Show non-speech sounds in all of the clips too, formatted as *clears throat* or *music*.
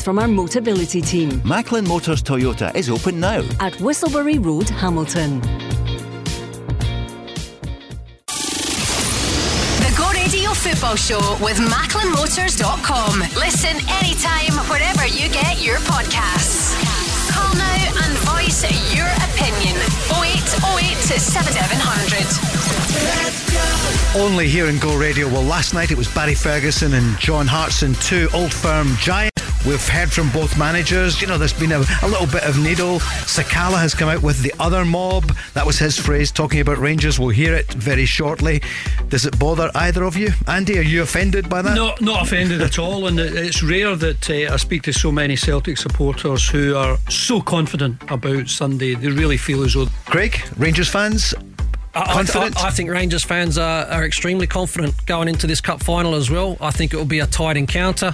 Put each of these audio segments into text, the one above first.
from our Motability team. Macklin Motors Toyota is open now. At Whistleberry Road, Hamilton. The Go Radio Football Show with MacklinMotors.com. Listen anytime, wherever you get your podcasts. Call now and voice your opinion. 0808 7700. Only here in Go Radio. Well, last night it was Barry Ferguson and John Hartson, two old firm giants. We've heard from both managers. You know, there's been a, a, little bit of needle. Sakala has come out with the other mob. That was his phrase talking about Rangers. We'll hear it very shortly. Does it bother either of you? Andy, are you offended by that? No, not offended at all. And it's rare that uh, I speak to so many Celtic supporters who are so confident about Sunday. They really feel as though. Craig, Rangers fans, confident? I, I, I, think Rangers fans are, are, extremely confident going into this cup final as well. I think it will be a tight encounter.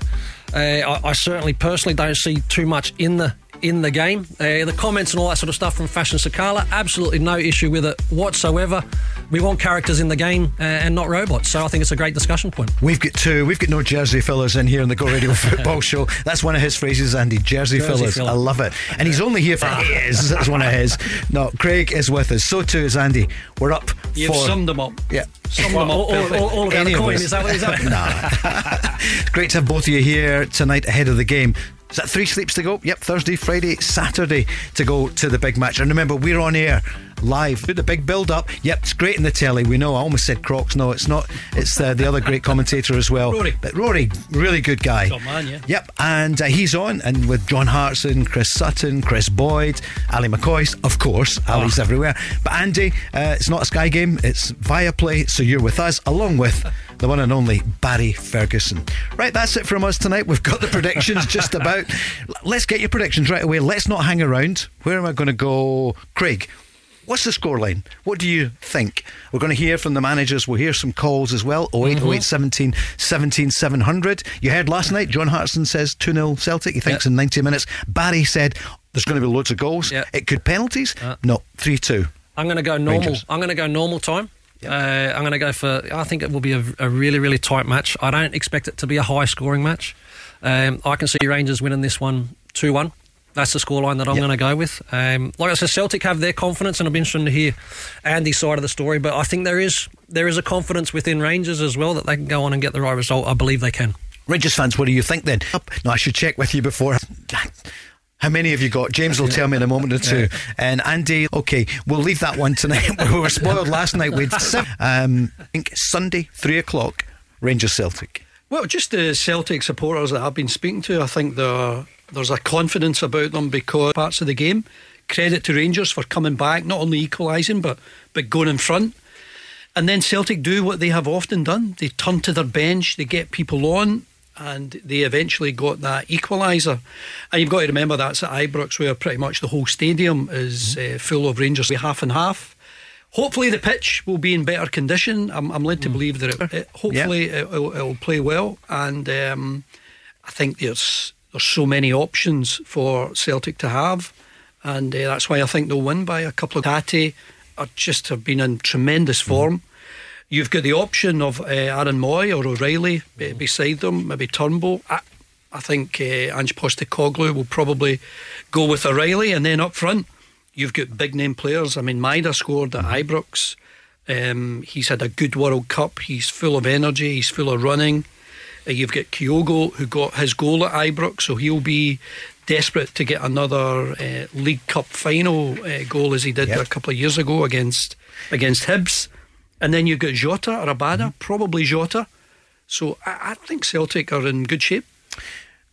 Uh, I, I, certainly personally don't see too much in the in the game. Uh, the comments and all that sort of stuff from Fashion Sakala, absolutely no issue with it whatsoever. We want characters in the game uh, and not robots, so I think it's a great discussion point. We've got two. We've got no Jersey fillers in here in the Go Radio *laughs* Football Show. That's one of his phrases, Andy. Jersey, Jersey fillers. Filler. I love it. And he's only here for his. That's one of his. No, Craig is with us. So too is Andy. We're up. You've for, summed them up. Yeah. Summed them up. All, all, all, all about the coin. Is that what is that? *laughs* nah. *laughs* Great to have both of you here tonight ahead of the game. Is that three sleeps to go? Yep, Thursday, Friday, Saturday to go to the big match. And remember, we're on air live. Do the big build up. Yep, it's great in the telly. We know. I almost said Crocs. No, it's not. It's uh, the other great commentator as well. Rory. But Rory, really good guy. Man, yeah. Yep, and uh, he's on, and with John Hartson, Chris Sutton, Kris Boyd, Ali McCoy, of course. Oh. Ali's everywhere. But Andy, uh, it's not a Sky game. It's Viaplay, So you're with us, along with the one and only Barry Ferguson. Right, that's it from us tonight. We've got the predictions *laughs* just about. Let's get your predictions right away. Let's not hang around. Where am I going to go? Craig, What's the scoreline? What do you think? We're going to hear from the managers. We'll hear some calls as well. 08, mm-hmm. 08 17, 17 700. You heard last night, John Hartson says 2 0 Celtic. He thinks yep. in 90 minutes. Barry said there's going to be loads of goals. Yep. It could penalties. Uh, no, 3 2. I'm going to go normal. Rangers. I'm going to go normal time. Yep. Uh, I'm going to go for. I think it will be a, a, really, really tight match. I don't expect it to be a high scoring match. Um, I can see Rangers winning this one 2 1. That's the scoreline that I'm yep. going to go with. Um, like I said, Celtic have their confidence, and I'll be interested to hear Andy's side of the story. But I think there is there is a confidence within Rangers as well that they can go on and get the right result. I believe they can. Rangers fans, what do you think then? No, I should check with you before. How many have you got? James will tell me in a moment or two. And Andy, okay, we'll leave that one tonight. *laughs* we were spoiled last night with um, I think Sunday, three o'clock, Rangers Celtic. Well, just the Celtic supporters that I've been speaking to, I think there's a confidence about them because parts of the game. Credit to Rangers for coming back, not only equalising but but going in front. And then Celtic do what they have often done. They turn to their bench, they get people on, and they eventually got that equaliser. And you've got to remember that's at Ibrox, where pretty much the whole stadium is uh, full of Rangers, we half and half. Hopefully the pitch will be in better condition. I'm, I'm led to mm. believe that it, it hopefully yeah. it, will, it, will play well, and um, I think there's there's so many options for Celtic to have, and uh, that's why I think they'll win by a couple of. Are just have been in tremendous mm-hmm. form. Mm. You've got the option of uh, Aaron Mooy or O'Reilly mm. beside them, maybe Turnbull. I, I think uh, Ange Postecoglou will probably go with O'Reilly, and then up front you've got big name players. I mean, Maeda scored at mm-hmm. Ibrox. Um, he's had a good World Cup. He's full of energy. He's full of running. Uh, you've got Kyogo who got his goal at Ibrox, so he'll be desperate to get another uh, League Cup final uh, goal as he did yep. a couple of years ago against against Hibs. And then you've got Jota or Abada, mm-hmm. probably Jota. So I, I think Celtic are in good shape.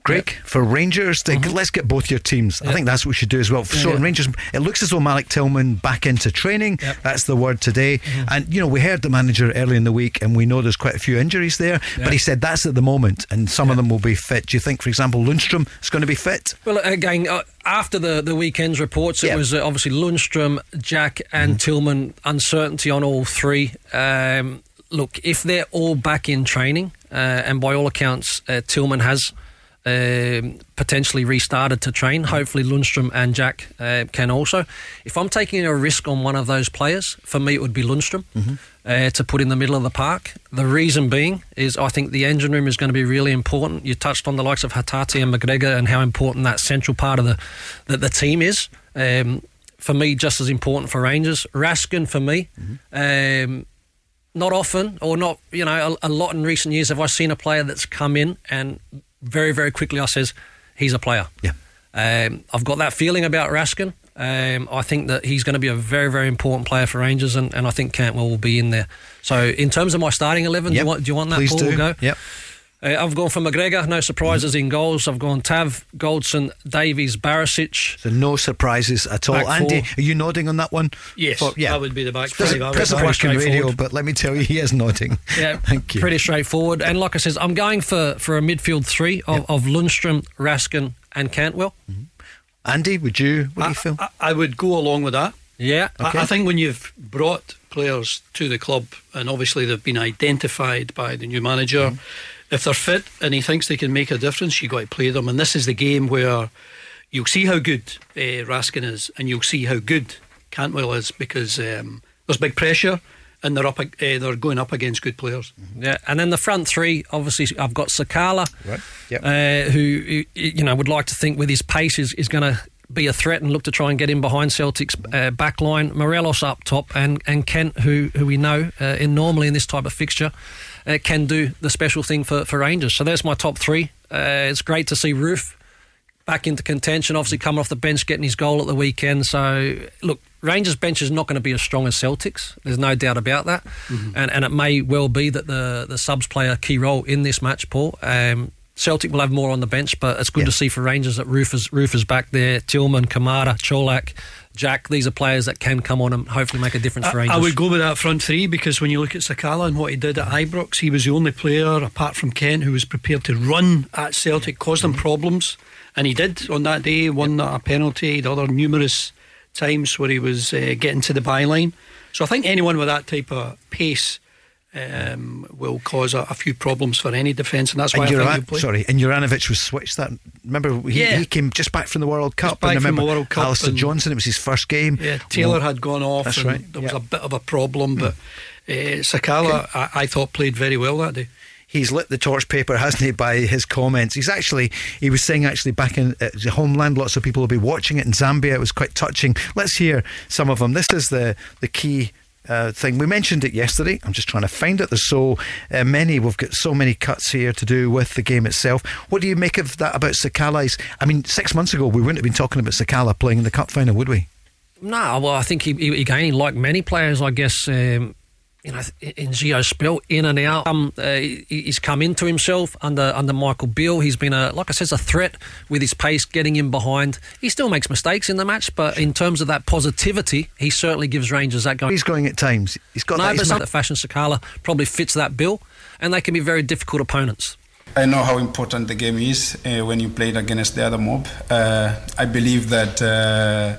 Greg, for Rangers, to, let's get both your teams. I think that's what we should do as well. So, yeah. Rangers, it looks as though Malik Tillman back into training. Yep. That's the word today. And, you know, we heard the manager early in the week, and we know there's quite a few injuries there. But he said that's at the moment, and some of them will be fit. Do you think, for example, Lundstram is going to be fit? Well, again, uh, after the, the weekend's reports, it was uh, obviously Lundstram, Jack, and Tillman. Uncertainty on all three. Um, look, if they're all back in training, uh, and by all accounts, uh, Tillman has um, potentially restarted to train. Hopefully, Lundstram and Jack uh, can also. If I'm taking a risk on one of those players, for me, it would be Lundstram uh, to put in the middle of the park. The reason being is I think the engine room is going to be really important. You touched on the likes of Hatate and McGregor and how important that central part of the that the team is. Um, for me, just as important for Rangers. Raskin for me. Um, not often, or not, you know, a, a lot in recent years have I seen a player that's come in and very, very quickly I says he's a player. Yeah. Um, I've got that feeling about Raskin. Um, I think that he's going to be a very, very important player for Rangers, and, and I think Cantwell will be in there. So, in terms of my starting eleven, do you want do you want that? Please Paul? do. We'll go. Yep. Uh, I've gone for McGregor, no surprises in goals. I've gone Tav, Goldson, Davies, Barisic. So, no surprises at all. Back Andy, four. are you nodding on that one? Yes, For- yeah. that would be the back Doesn't, five. I doesn't work in radio, but let me tell you, he is nodding. *laughs* Yeah, Thank you. pretty straightforward. And like I said, I'm going for, for a midfield three of, of Lundstram, Raskin, and Cantwell. Andy, would you? What do I, you feel? I, I would go along with that. Yeah, Okay. I, I think when you've brought players to the club, and obviously they've been identified by the new manager, if they're fit and he thinks they can make a difference, you got to play them. And this is the game where you'll see how good uh, Raskin is, and you'll see how good Cantwell is because um, there's big pressure, and they're up, uh, they're going up against good players. Yeah, and then the front three, obviously, I've got Sakala, Right, yep. uh, who who, you know would like to think with his pace is, is going to be a threat and look to try and get in behind Celtic's uh, back line. Morelos up top, and and Kent, who who we know uh, in normally in this type of fixture. Uh, can do the special thing for, for Rangers. So that's my top three. Uh, it's great to see Roofe back into contention. Obviously, coming off the bench, getting his goal at the weekend. So, look, Rangers' bench is not going to be as strong as Celtics. There's no doubt about that. And, and it may well be that the, the subs play a key role in this match, Paul. Um, Celtic will have more on the bench, but it's good Yeah. to see for Rangers that Roofe is, Roofe is back there. Tillman, Kamara, Cholak, Jack. These are players that can come on and hopefully make a difference for I, Rangers. I would go with that front three because when you look at Sakala and what he did at Ibrox, he was the only player apart from Kent who was prepared to run at Celtic, cause them problems, and he did on that day. Won a penalty, the other numerous times where he was uh, getting to the byline. So I think anyone with that type of pace. Um, will cause a, a few problems for any defence, and that's why I And think play. sorry, and Juranovic was switched. That remember he, Yeah. he came just back from the World Cup. back and from the remember World Cup Alistair Johnston. It was his first game. Yeah, Taylor Well, had gone off, That's and right, there was yeah. a bit of a problem, but uh, Sakala, I, I thought, played very well that day. he's lit the torch paper, hasn't he, by his comments? He's actually, he was saying actually back in uh, the homeland, lots of people will be watching it in Zambia. It was quite touching. Let's hear some of them. This is the, the key. Uh, thing we mentioned it yesterday. I'm just trying to find it. There's so uh, many. We've got so many cuts here to do with the game itself. What do you make of that about Sakala's? I mean, six months ago we wouldn't have been talking about Sakala playing in the cup final, would we? No, well, I think he, he again, like many players, I guess, um, you know, in Gio Spill, in and out. Um, uh, he- he's come into himself under under Michael Beale. He's been a, like I said, a threat with his pace, getting in behind. He still makes mistakes in the match, but in terms of that positivity, he certainly gives Rangers that going. He's going at times. He's got no, that. but he's some not- that fashion Sakala probably fits that bill, and they can be very difficult opponents. I know how important the game is uh, when you play it against the other mob. Uh, I believe that uh,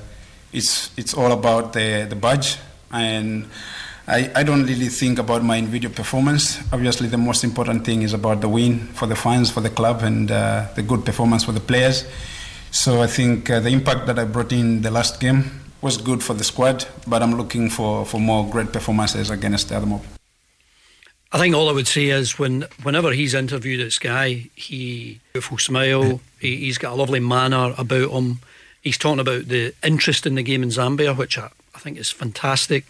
it's it's all about the the badge, and I, I don't really think about my individual performance. Obviously, the most important thing is about the win for the fans, for the club, and uh, the good performance for the players. So I think uh, the impact that I brought in the last game was good for the squad, but I'm looking for, for more great performances against the other mob. I think all I would say is when whenever he's interviewed at Sky, he beautiful smile. He, he's got a lovely manner about him. He's talking about the interest in the game in Zambia, which I, I think is fantastic.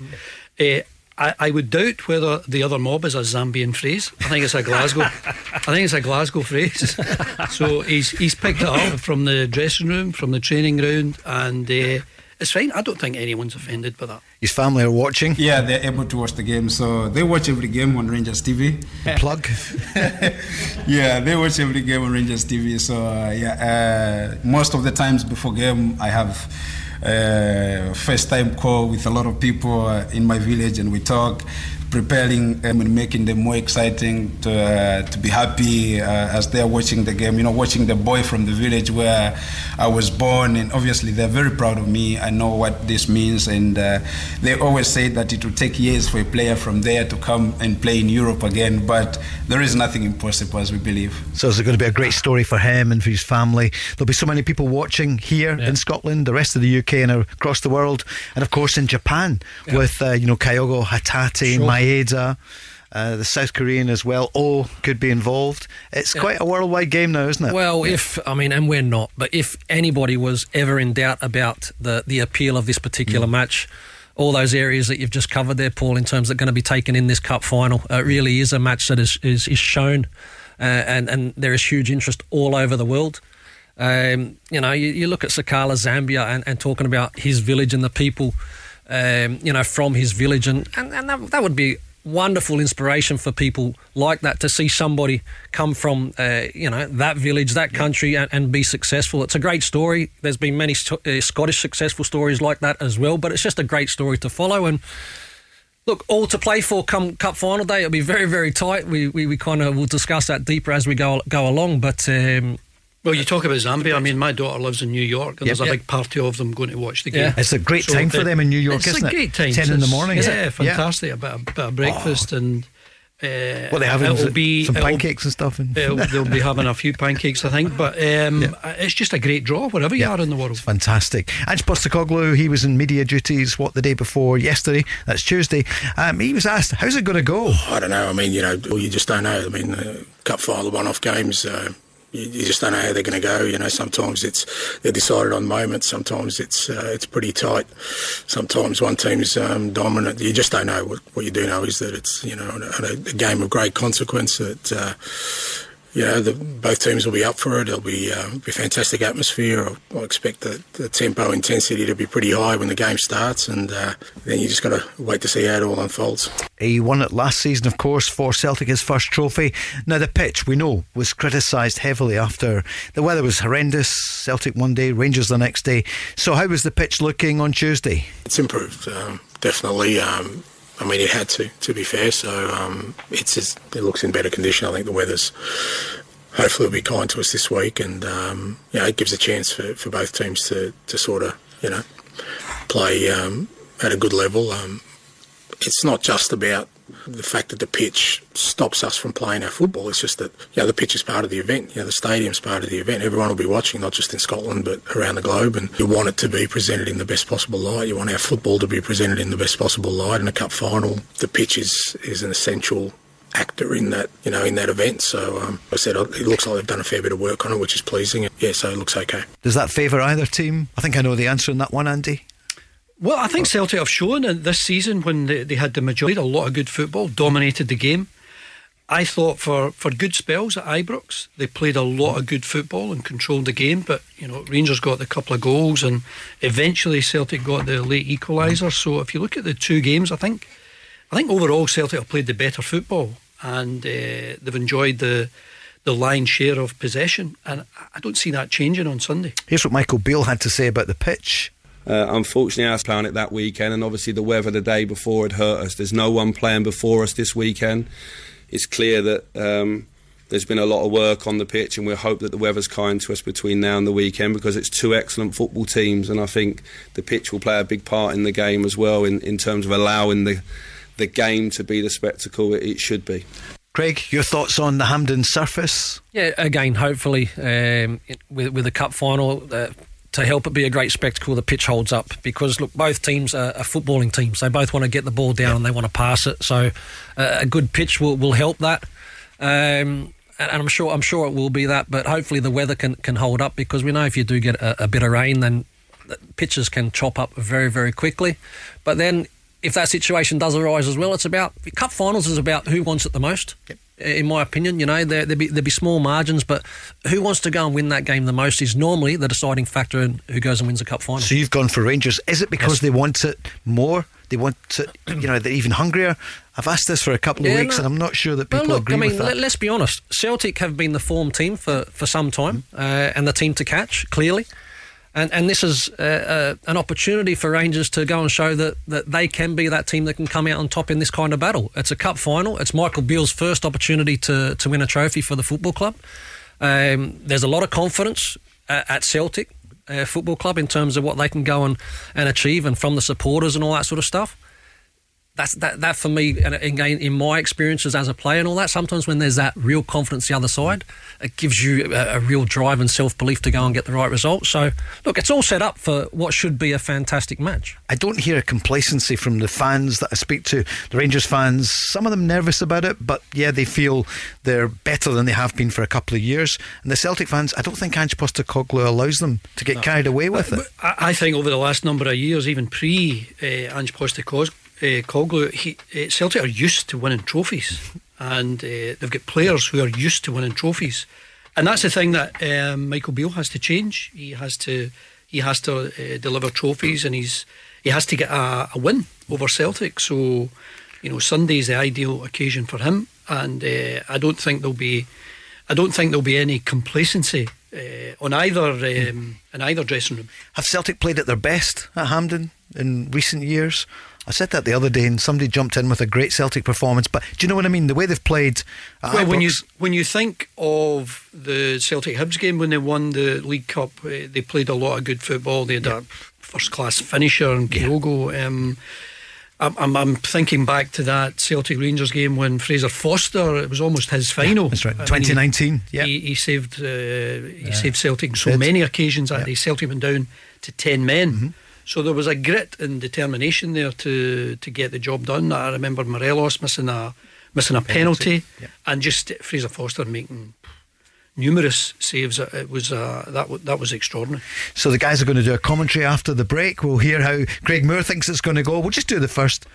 Uh, I, I would doubt whether the other mob is a Zambian phrase. I think it's a Glasgow. I think it's a Glasgow phrase. so he's he's picked it up from the dressing room, from the training ground, and uh, it's fine. I don't think anyone's offended by that. His family are watching. Yeah, they're able to watch the game, so they watch every game on Rangers TV. Plug. *laughs* yeah, they watch every game on Rangers TV. So uh, yeah, uh, most of the times before game, I have uh, first time call with a lot of people uh, in my village, and we talk preparing them and making them more exciting to, uh, to be happy uh, as they're watching the game. You know, watching the boy from the village where I was born, and obviously they're very proud of me. I know what this means, and uh, they always say that it will take years for a player from there to come and play in Europe again, but there is nothing impossible as we believe. So it's going to be a great story for him and for his family. There'll be so many people watching here yeah. in Scotland, the rest of the UK, and across the world, and of course in Japan yeah. with uh, you know Kyogo Hatate, sure. Maeda. Uh, the South Korean as well, all could be involved. It's yeah. quite a worldwide game now, isn't it? Well, if I mean, and we're not, but if anybody was ever in doubt about the the appeal of this particular mm. match, all those areas that you've just covered there, Paul, in terms of going to be taken in this cup final, uh, it really is a match that is is, is shown, uh, and and there is huge interest all over the world. Um, you know, you, you, look at Sakala, Zambia, and, and talking about his village and the people um, you know, from his village, and and, and that, that would be wonderful inspiration for people like that to see somebody come from uh, you know that village that country and, and, be successful. It's a great story. There's been many uh, scottish successful stories like that as well but it's just a great story to follow. And look all to play for come cup final day. It'll be very very tight. We we, we kind of will discuss that deeper as we go go along. But um, well, you talk about Zambia. I mean, my daughter lives in New York, and yep, there's a yep. big party of them going to watch the game. Yeah. It's a great so time for them in New York, it's isn't it? It's a great time. Ten in the morning. Yeah, fantastic. Yeah. A, bit of, bit of breakfast oh. and. Uh, what they having? It'll be some pancakes and stuff. And *laughs* they'll be having a few pancakes, I think. But um, yeah. it's just a great draw wherever you are in the world. It's fantastic. Ange Postecoglou, he was in media duties. What the day before yesterday? That's Tuesday. Um, he was asked, "How's it going to go?" Oh, I don't know. I mean, you know, you just don't know. I mean, uh, cup final, one-off games. Uh, you, you just don't know how they're going to go. You know, sometimes it's they're decided on moments. Sometimes it's uh, it's pretty tight. Sometimes one team's um, dominant. You just don't know. What, what you do know is that it's you know a, a game of great consequence. That uh, you know, the, both teams will be up for it. It'll be, uh, be a fantastic atmosphere. I, I expect the, the, tempo intensity to be pretty high when the game starts, and uh, then you just got to wait to see how it all unfolds. He won it last season, of course, for Celtic, his first trophy. Now, the pitch, we know, was criticised heavily after the weather was horrendous. Celtic one day, Rangers the next day. So, how was the pitch looking on Tuesday? It's improved, um, definitely. Um, I mean, it had to, to be fair. So um, it's just, it looks in better condition. I think the weather's hopefully will be kind to us this week, and um, you know, it gives a chance for, for both teams to, to sort of you know play um, at a good level. Um, it's not just about the fact that the pitch stops us from playing our football. It's just that you know, the pitch is part of the event. You know, the stadium's part of the event. Everyone will be watching, not just in Scotland but around the globe. And you want it to be presented in the best possible light. You want our football to be presented in the best possible light. In a cup final, the pitch is, is an essential actor in that you know in that event. So um, I said it looks like they've done a fair bit of work on it, which is pleasing. Yeah, so it looks okay. Does that favour either team? I think I know the answer in that one, Andy. Well, I think Celtic have shown in this season when they, they had the majority, a lot of good football, dominated the game. I thought for, for good spells at Ibrox, they played a lot of good football and controlled the game. But you know, Rangers got the couple of goals, and eventually Celtic got the late equaliser. So if you look at the two games, I think I think overall Celtic have played the better football, and uh, they've enjoyed the the lion's share of possession, and I don't see that changing on Sunday. Here's what Michael Beale had to say about the pitch. Uh, unfortunately, I was playing it that weekend, and obviously the weather the day before had hurt us. There's no one playing before us this weekend. It's clear that um, there's been a lot of work on the pitch, and we hope that the weather's kind to us between now and the weekend because it's two excellent football teams, and I think the pitch will play a big part in the game as well in, in terms of allowing the the game to be the spectacle it, it should be. Craig, your thoughts on the Hampden surface? Yeah, again, hopefully um, with with the cup final. Uh, to help it be a great spectacle, the pitch holds up because look, both teams are, are footballing teams. They both want to get the ball down and they want to pass it. So uh, a good pitch will, will help that. Um, and I'm sure I'm sure it will be that, but hopefully the weather can, can hold up because we know if you do get a, a bit of rain, then pitches can chop up very very quickly. But then if that situation does arise as well, it's about cup finals is about who wants it the most. Yep. In my opinion. You know, there, there'd, be, there'd be small margins, but who wants to go and win that game the most is normally the deciding factor in who goes and wins a cup final. So you've gone for Rangers. Is it because Yes. they want it more? They want it, *clears throat* you know, they're even hungrier? I've asked this for a couple of Yeah, weeks no. and I'm not sure that people well, look, agree I mean, with that. let, us be honest. Celtic have been the form team for, for some time Mm-hmm. uh, and the team to catch, clearly. And, and this is uh, uh, an opportunity for Rangers to go and show that, that they can be that team that can come out on top in this kind of battle. It's a cup final. It's Michael Beale's first opportunity to, to win a trophy for the football club. Um, there's a lot of confidence uh, at Celtic uh, Football Club in terms of what they can go and, and achieve and from the supporters and all that sort of stuff that's that that for me and again in my experiences as a player and all that sometimes when there's that real confidence the other side it gives you a, a real drive and self-belief to go and get the right result so look it's all set up for what should be a fantastic match I don't hear a complacency from the fans that I speak to. The Rangers fans, some of them nervous about it, but yeah, they feel they're better than they have been for a couple of years. And the Celtic fans, I don't think Ange Postecoglou allows them to get carried away with it. I, I think over the last number of years, even pre uh, Ange Postecoglou, uh, he, uh, Celtic are used to winning trophies, and uh, they've got players who are used to winning trophies, and that's the thing that um, Michael Beale has to change. He has to he has to uh, deliver trophies, and he's he has to get a, a win over Celtic. So, you know, Sunday's the ideal occasion for him, and uh, I don't think there'll be I don't think there'll be any complacency uh, on either um, in either dressing room. Have Celtic played at their best at Hampden in recent years? I said that the other day, and somebody jumped in with a great Celtic performance. But do you know what I mean? The way they've played. Well, when you when you think of the Celtic Hibs game when they won the League Cup, uh, they played a lot of good football. They had a first class finisher in Kyogo. Um, I'm, I'm, thinking back to that Celtic Rangers game when Fraser Forster. It was almost his final. that's right. 2019, yeah. he, he saved uh, he saved Celtic on so many occasions that day. Celtic went down to ten men. Mm-hmm. So there was a grit and determination there to to get the job done. I remember Morelos missing a missing a penalty, and just Fraser Forster making numerous saves. It was uh, that that was extraordinary. So the guys are going to do a commentary after the break. We'll hear how Craig Moore thinks it's going to go. We'll just do the first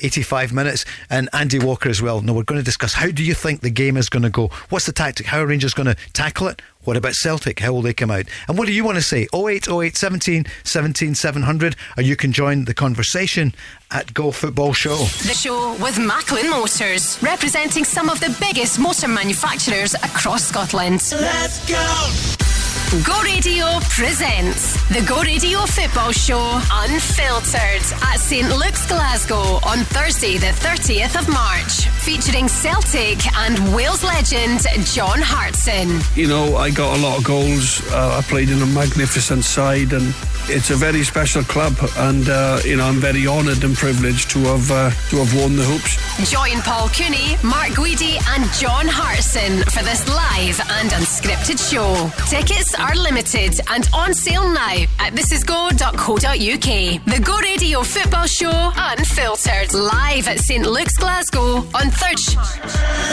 85 minutes and Andy Walker as well. Now, we're going to discuss how do you think the game is going to go? What's the tactic? How are Rangers going to tackle it? What about Celtic? How will they come out? And what do you want to say? 0808 17 17 700 or you can join the conversation at Go Football Show. The show with Macklin Motors, representing some of the biggest motor manufacturers across Scotland. Let's go! Go Radio presents the Go Radio Football Show Unfiltered at St Luke's Glasgow on Thursday, the 30th of March, featuring Celtic and Wales legend John Hartson. You know, I got a lot of goals. Uh, I played in a magnificent side, and it's a very special club. And uh, you know, I'm very honoured and privileged to have uh, to have won the hoops. Join Paul Cooney, Mark Guidi, and John Hartson for this live and unscripted show. Tickets are limited and on sale now at thisisgo.co.uk. The Go Radio Football Show Unfiltered live at St Luke's Glasgow on third.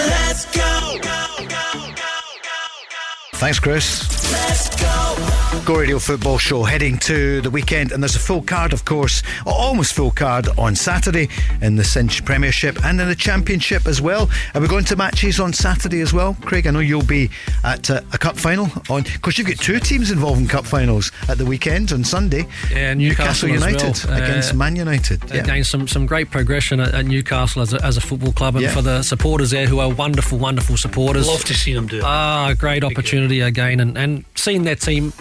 Let's go! Thanks, Chris. Let's go! Go Radio Football Show heading to the weekend, and there's a full card, of course, almost full card on Saturday in the Cinch Premiership and in the Championship as well. Are we going to matches on Saturday as well, Craig? I know you'll be at uh, a cup final on because you've got two teams involved in cup finals at the weekend on Sunday. Yeah, Newcastle as United well. against Uh, Man United. Yeah. Again, some, some great progression at, at Newcastle as a, as a football club, and Yeah. for the supporters there who are wonderful, wonderful supporters. Love to see them do. Ah, great opportunity again, and, and seeing their team,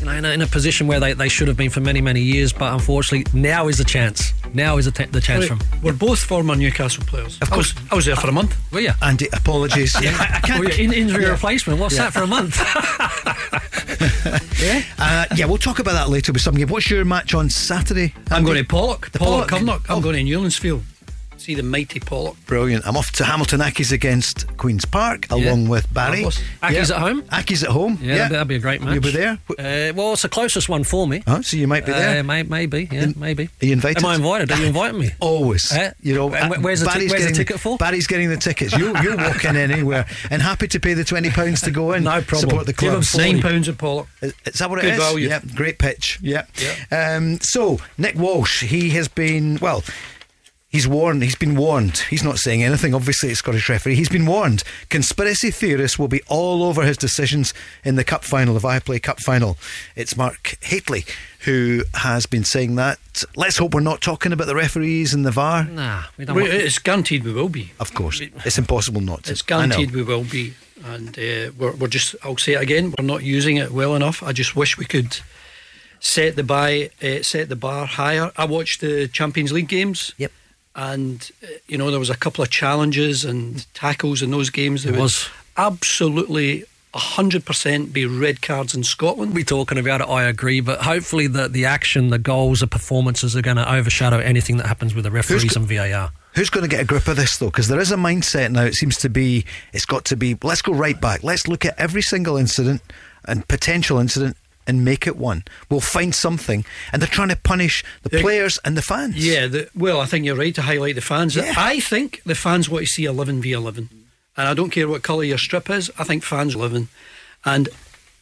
you know, in a, in a position where they, they should have been for many, many years, but unfortunately, now is the chance. Now is the, te- the chance Right, from. We're both former Newcastle players. Of course. I was, I was there for a month. Were you? Andy, apologies. *laughs* yeah, I, I can't. In, injury Yeah. replacement. What's Yeah. that for a month? *laughs* Uh, yeah, we'll talk about that later with some game. What's your match on Saturday? I'm going to Pollok, The Pollok, Pollok. Cumnock. I'm Oh. going to Newlandsfield. See the mighty Pollok. Brilliant. I'm off to Hamilton Accies against Queen's Park along with Barry. Marvellous. Accies at home? Accies at home. Yeah, that'd- that'd be a great match. You'll be there. Uh, well, it's the closest one for me. Oh, so you might be there. Uh, may, maybe, yeah, In- maybe. Are you invited? Am I invited? Are you inviting me? *laughs* Always. Eh? You know, where's the Barry's where's the ticket for? Barry's getting the tickets. You, you're *laughs* walking in anywhere and happy to pay the twenty pounds to go in. No problem. Support the Give club. him Nine pounds at Pollok. Is is that what it Good is? value. Yeah, great pitch. Yeah. Um, so Nick Walsh, he has been well. He's warned. He's been warned. He's not saying anything. Obviously, it's Scottish referee. He's been warned. Conspiracy theorists will be all over his decisions in the cup final, the Viaplay Cup final. It's Mark Hateley who has been saying that. Let's hope we're not talking about the referees and the VAR. Nah, we don't want- it's guaranteed we will be. Of course, it's impossible not to. It's guaranteed we will be, and uh, we're, we're just. I'll say it again. We're not using it well enough. I just wish we could set the by uh, set the bar higher. I watched the Champions League games. Yep. And uh, you know there was a couple of challenges and tackles in those games. There There was. absolutely hundred percent be red cards in Scotland. We're talking about it, I agree, but hopefully the, the action, the goals, the performances are going to overshadow anything that happens with the referees go- and VAR. Who's going to get a grip of this though? Because there is a mindset now. It seems to be. It's got to be. Let's go right back. Let's look at every single incident and potential incident and make it one. We'll find something, and they're trying to punish the players and the fans. Yeah, the, well, I think you're right to highlight the fans. Yeah. I think the fans want to see 11 v 11. And I don't care what colour your strip is, I think fans 11. And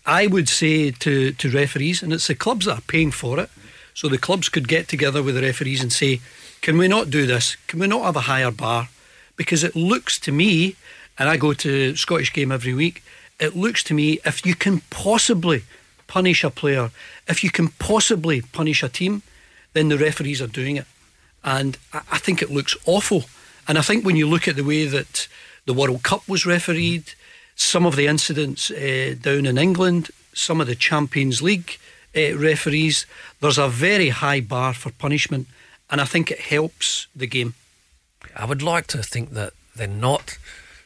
I would say to, to referees, and it's the clubs that are paying for it, so the clubs could get together with the referees and say, can we not do this? Can we not have a higher bar? Because it looks to me, and I go to Scottish game every week, it looks to me if you can possibly punish a player, if you can possibly punish a team, then the referees are doing it. And I, think it looks awful. And I think when you look at the way that the World Cup was refereed, some of the incidents uh, down in England, some of the Champions League uh, referees, there's a very high bar for punishment. And I think it helps the game. I would like to think that they're not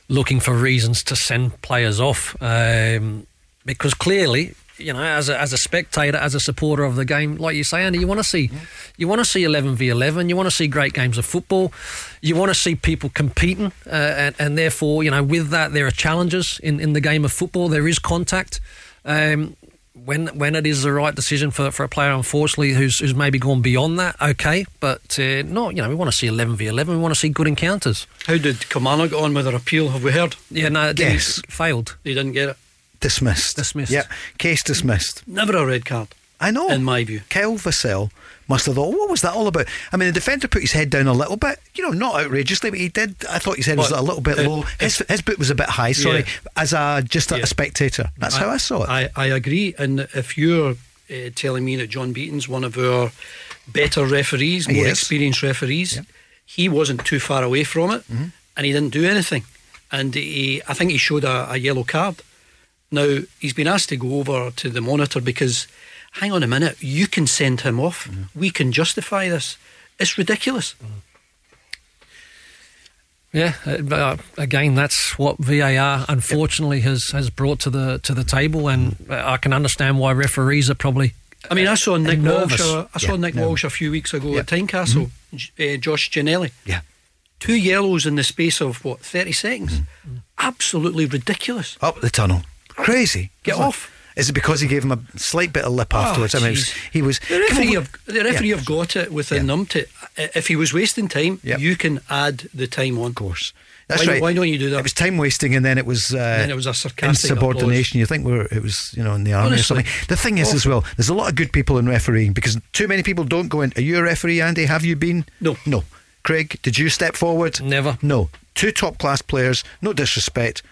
looking for reasons to send players off um, because clearly, you know, as a, as a spectator, as a supporter of the game, like you say, Andy, you want to see you want to see eleven v eleven. You want to see great games of football. You want to see people competing, uh, and, and therefore, you know, with that, there are challenges in, in the game of football. There is contact. Um, when when it is the right decision for, for a player, unfortunately, who's who's maybe gone beyond that, okay, but uh, not you know we want to see eleven v eleven. We want to see good encounters. How did Kilmarnock get on with their appeal? Have we heard? Yeah, no, Yes. failed. They didn't get it. Dismissed. Dismissed. Yeah, case dismissed. Never a red card, I know. in my view. Kyle Vassell must have thought, what was that all about? I mean, the defender put his head down a little bit, you know, not outrageously, but he did. I thought his head was a little bit low. His, his boot was a bit high, sorry, Yeah. as a just a, Yeah. spectator. That's how I saw it. I, I agree. And if you're uh, telling me that John Beaton's one of our better referees, more experienced referees, he wasn't too far away from it Mm-hmm. and he didn't do anything. And he, I think he showed a, a yellow card. Now, he's been asked to go over to the monitor because, hang on a minute, you can send him off. Mm-hmm. We can justify this. It's ridiculous. Yeah, uh, but, uh, again, that's what VAR unfortunately has, has brought to the to the table, and uh, I can understand why referees are probably. I mean, I saw Nick nervous. Walsh. uh, I saw Yeah, Nick no. Walsh a few weeks ago Yeah. at Tynecastle. J- Uh, Josh Ginnelly. yeah. Two yellows in the space of what thirty seconds. Absolutely ridiculous. Up the tunnel. Crazy. Get off. Is it because he gave him a slight bit of lip Oh, afterwards? I mean, he was. The referee, have, the referee Yeah. have got it within Yeah. them to. If he was wasting time, Yep. you can add the time on. Of course. That's Why- right. why don't you do that? It was time wasting, and then it was. Uh, then it was a sarcastic insubordination. You think we're it was you know in the army Honestly. or something. The thing is as well, there's a lot of good people in refereeing because too many people don't go in. Are you a referee, Andy? Have you been? No. No. Craig, did you step forward? Never. No. Two top class players. No disrespect.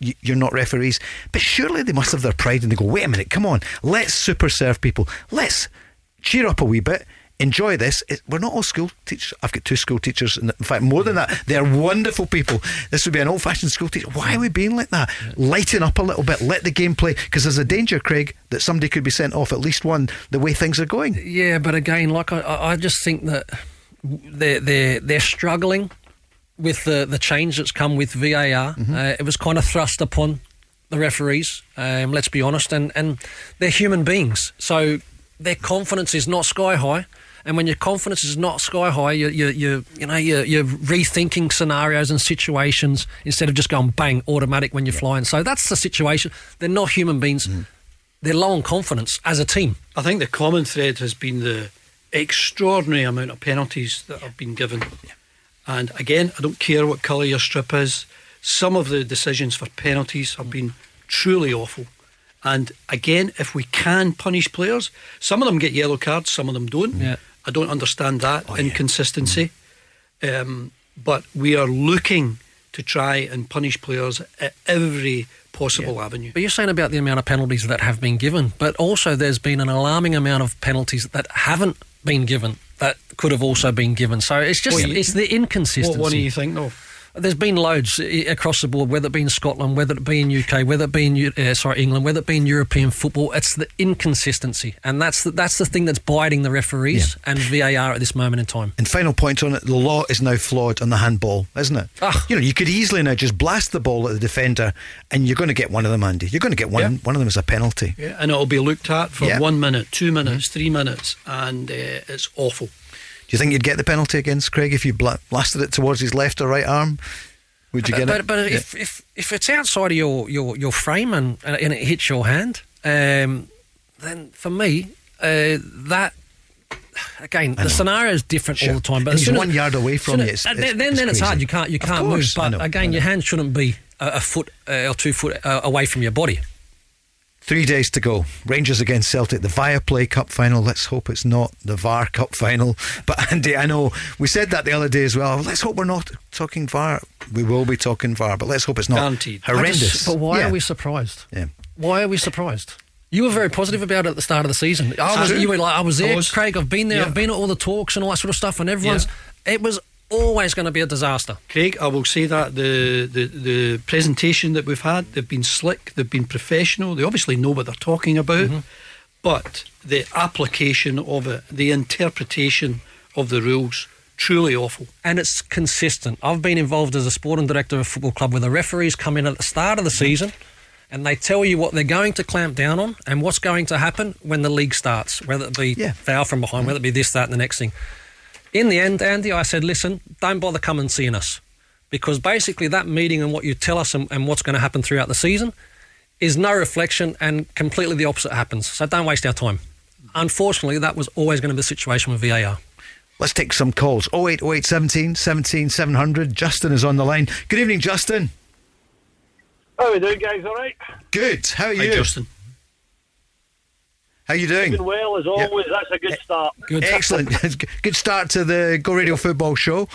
You, you're not referees, but surely they must have their pride and they go, wait a minute, come on, let's super serve people. Let's cheer up a wee bit. Enjoy this. It, we're not all school teachers. I've got two school teachers, and in fact, more than that, they're wonderful people. This would be an old-fashioned school teacher. Why are we being like that? Lighten up a little bit. Let the game play, because there's a danger, Craig, that somebody could be sent off. At least one, the way things are going. Yeah, but again, like I- I, I just think that they're they're they're struggling with the the change that's come with VAR. Uh, it was kind of thrust upon the referees. Um, let's be honest, and and they're human beings, so their confidence is not sky high. And when your confidence is not sky high, you you you you know you're, you're rethinking scenarios and situations instead of just going bang automatic when you're flying. So that's the situation. They're not human beings. They're low on confidence as a team. I think the common thread has been the extraordinary amount of penalties that have been given. And again, I don't care what colour your strip is. Some of the decisions for penalties have been truly awful. And again, if we can punish players, some of them get yellow cards, some of them don't. Yeah. I don't understand that inconsistency. Um, but we are looking to try and punish players at every possible avenue. But you're saying about the amount of penalties that have been given, but also there's been an alarming amount of penalties that haven't been given that could have also been given. So it's just What you- it's the inconsistency. What one do you think, though? There's been loads across the board, whether it be in Scotland, whether it be in UK, whether it be in uh, sorry England, whether it be in European football. It's the inconsistency, and that's the, that's the thing that's biting the referees and VAR at this moment in time. And final point on it: the law is now flawed on the handball, isn't it? Ah. You know, you could easily now just blast the ball at the defender, and you're going to get one of them, Andy. You're going to get one. Yeah. One of them as a penalty. Yeah, and it'll be looked at for Yeah. one minute, two minutes, three minutes, and uh, it's awful. You think you'd get the penalty against Craig if you bla- blasted it towards his left or right arm? Would you get but, it? But Yeah. if, if if it's outside of your, your, your frame and, and it hits your hand, um, then for me, uh, that again the scenario is different Sure. all the time. But he's as- one yard away from you, it's- then it's- then, it's then it's hard. You can't you can't move. course, I But know, again, your hand shouldn't be a, a foot uh, or two foot uh, away from your body. Three days to go. Rangers against Celtic, the Viaplay Cup final. Let's hope it's not the VAR Cup final. *laughs* But Andy, I know we said that the other day as well. Let's hope we're not talking VAR. We will be talking VAR, but let's hope it's not Guaranteed. horrendous. Just- but why Yeah. are we surprised? Yeah. Why are we surprised? You were very positive about it at the start of the season. I was, you were like, I was I there, was. Craig. I've been there. Yeah. I've been at all the talks and all that sort of stuff. And everyone's, it was always going to be a disaster. Craig, I will say that the, the, the presentation that we've had, they've been slick, they've been professional, they obviously know what they're talking about, Mm-hmm. but the application of it, the interpretation of the rules, truly awful. and it's consistent. I've been involved as a sporting director of a football club where the referees come in at the start of the season and they tell you what they're going to clamp down on and what's going to happen when the league starts, whether it be Yeah. foul from behind, whether it be this, that, and the next thing. In the end, Andy, I said, listen, don't bother coming and seeing us. Because basically, that meeting and what you tell us and, and what's going to happen throughout the season is no reflection and completely the opposite happens. So don't waste our time. Unfortunately, that was always going to be the situation with VAR. Let's take some calls. 0808 17 17 700. Justin is on the line. Good evening, Justin. How are we doing, guys? All right? Good. How are Hi, you? Justin. How you doing? Doing well as always. That's a good start. Good. Excellent. *laughs* Good start to the Go Radio Football Show.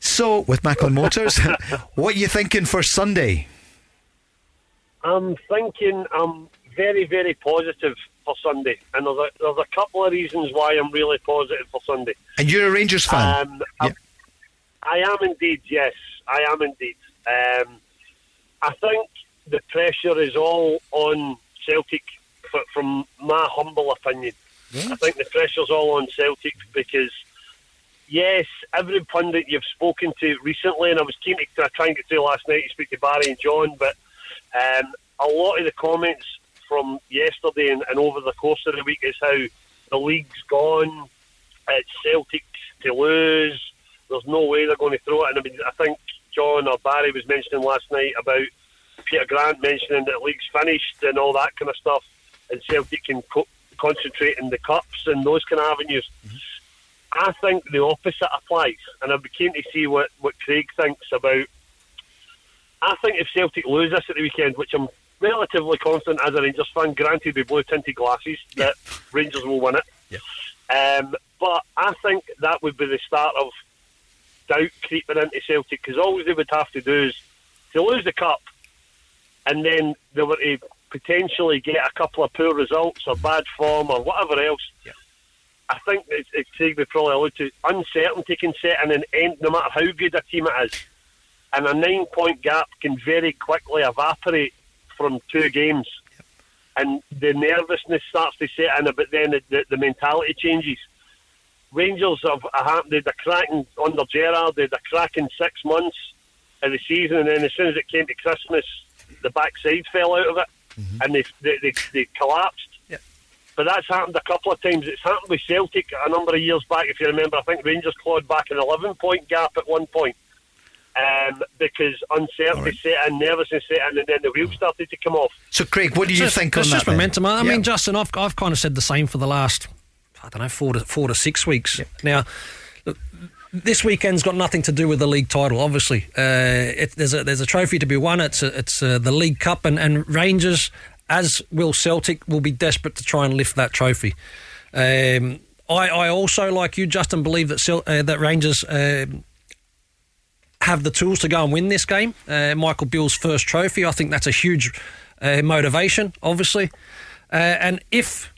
So, with Macklin Motors, *laughs* what are you thinking for Sunday? I'm thinking I'm very, very positive for Sunday, and there's a, there's a couple of reasons why I'm really positive for Sunday. And you're a Rangers fan? Um, I, I am indeed, yes, I am indeed. Um, I think the pressure is all on Celtic, f- from my humble opinion. I think the pressure's all on Celtic because, yes, every pundit you've spoken to recently, and I was keen to try and get to last night to speak to Barry and John, but um, a lot of the comments from yesterday and, and over the course of the week is how the league's gone, it's Celtic to lose, there's no way they're going to throw it. And I mean, I think John or Barry was mentioning last night about Peter Grant mentioning that the league's finished and all that kind of stuff, and Celtic can co- concentrate in the cups and those kind of avenues. I think the opposite applies, and I'd be keen to see what, what Craig thinks about. I think if Celtic lose this at the weekend, which I'm relatively confident as a Rangers fan, granted with blue tinted glasses, that Rangers will win it. Um, but I think that would be the start of doubt creeping into Celtic because all they would have to do is to lose the cup and then they were to potentially get a couple of poor results or bad form or whatever else. I think it's, it's would probably allude to uncertainty can set in and end no matter how good a team it is. And a nine point gap can very quickly evaporate from two games. And the nervousness starts to set in, but then the, the, the mentality changes. Rangers have uh, a, they had a cracking under Gerrard, they had a cracking six months of the season, and then as soon as it came to Christmas, the backside fell out of it, and they, they, they, they collapsed. But that's happened a couple of times. It's happened with Celtic a number of years back, if you remember. I think Rangers clawed back an 11 point gap at one point um, because uncertainty set in, nervousness set in, and then the wheels started to come off. So, Craig, what do you It's just- think on it's that? just then? momentum. I Yeah. mean, Justin, I've, I've kind of said the same for the last, I don't know, four to four to six weeks. Now, look, this weekend's got nothing to do with the league title. Obviously, uh, it, there's a there's a trophy to be won. It's a, it's uh the League Cup, and, and Rangers, as will Celtic, will be desperate to try and lift that trophy. Um, I, I also, like you, Justin, believe that uh, that Rangers. um have the tools to go and win this game. Uh, Michael Beale's first trophy, I think that's a huge uh, motivation, obviously. Uh, and if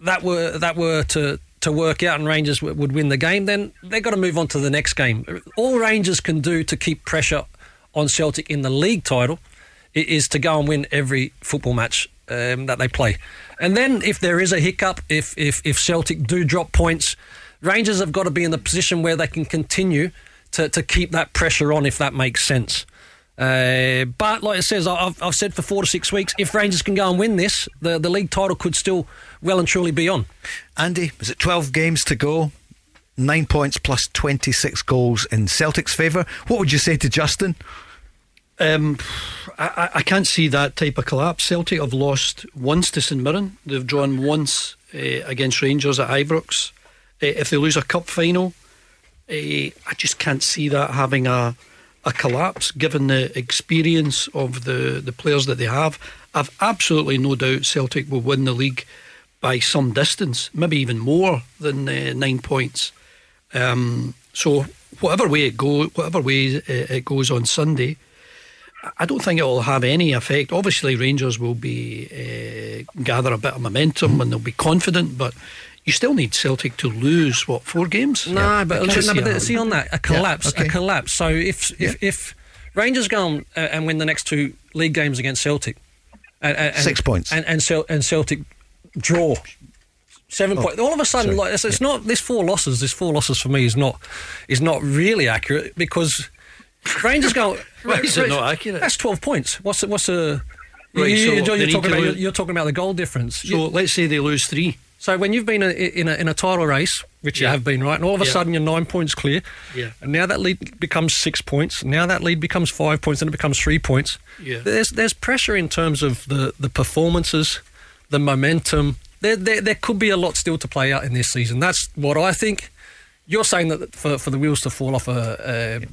that were that were to to work out and Rangers w- would win the game, then they've got to move on to the next game. All Rangers can do to keep pressure on Celtic in the league title is to go and win every football match um, that they play. And then if there is a hiccup, if, if, if Celtic do drop points, Rangers have got to be in the position where they can continue to, to keep that pressure on, if that makes sense. Uh, but like it says, I- I've, I've said for four to six weeks, if Rangers can go and win this, the, the league title could still well and truly be on. Andy, is it 12 games to go? Nine points plus 26 goals in Celtic's favour. What would you say to Justin? Um, I, I- I can't see that type of collapse. Celtic have lost once to St Mirren. They've drawn once uh, against Rangers at Ibrox. Uh, if they lose a cup final, uh, I just can't see that having a a collapse. Given the experience of the the players that they have, I've absolutely no doubt Celtic will win the league by some distance, maybe even more than uh, nine points. Um, so whatever way it go, whatever way uh, it goes on Sunday, I don't think it will have any effect. Obviously, Rangers will be uh, gather a bit of momentum and they'll be confident, but you still need Celtic to lose what four games? No, I but, can't no, but how- see on that a collapse, okay. a collapse. So if if, if Rangers go on uh, and win the next two league games against Celtic, and, and, Six points. and and, Cel- and Celtic draw seven Oh, points. All of a sudden, like it's, it's not this four losses. This four losses for me is not is not really accurate because Rangers go. *laughs* Why is it not accurate? That's twelve points. What's the, what's the Right, you, so are they need talking about, you're, you're talking about the goal difference. So let's say they lose three. So when you've been a, in a in a title race, which you have been, right, and all of a Yeah. sudden you're nine points clear, Yeah. and now that lead becomes six points. Now that lead becomes five points, and it becomes three points. Yeah. There's there's pressure in terms of the the performances, the momentum. There, there there could be a lot still to play out in this season. That's what I think. You're saying that for for the wheels to fall off a, a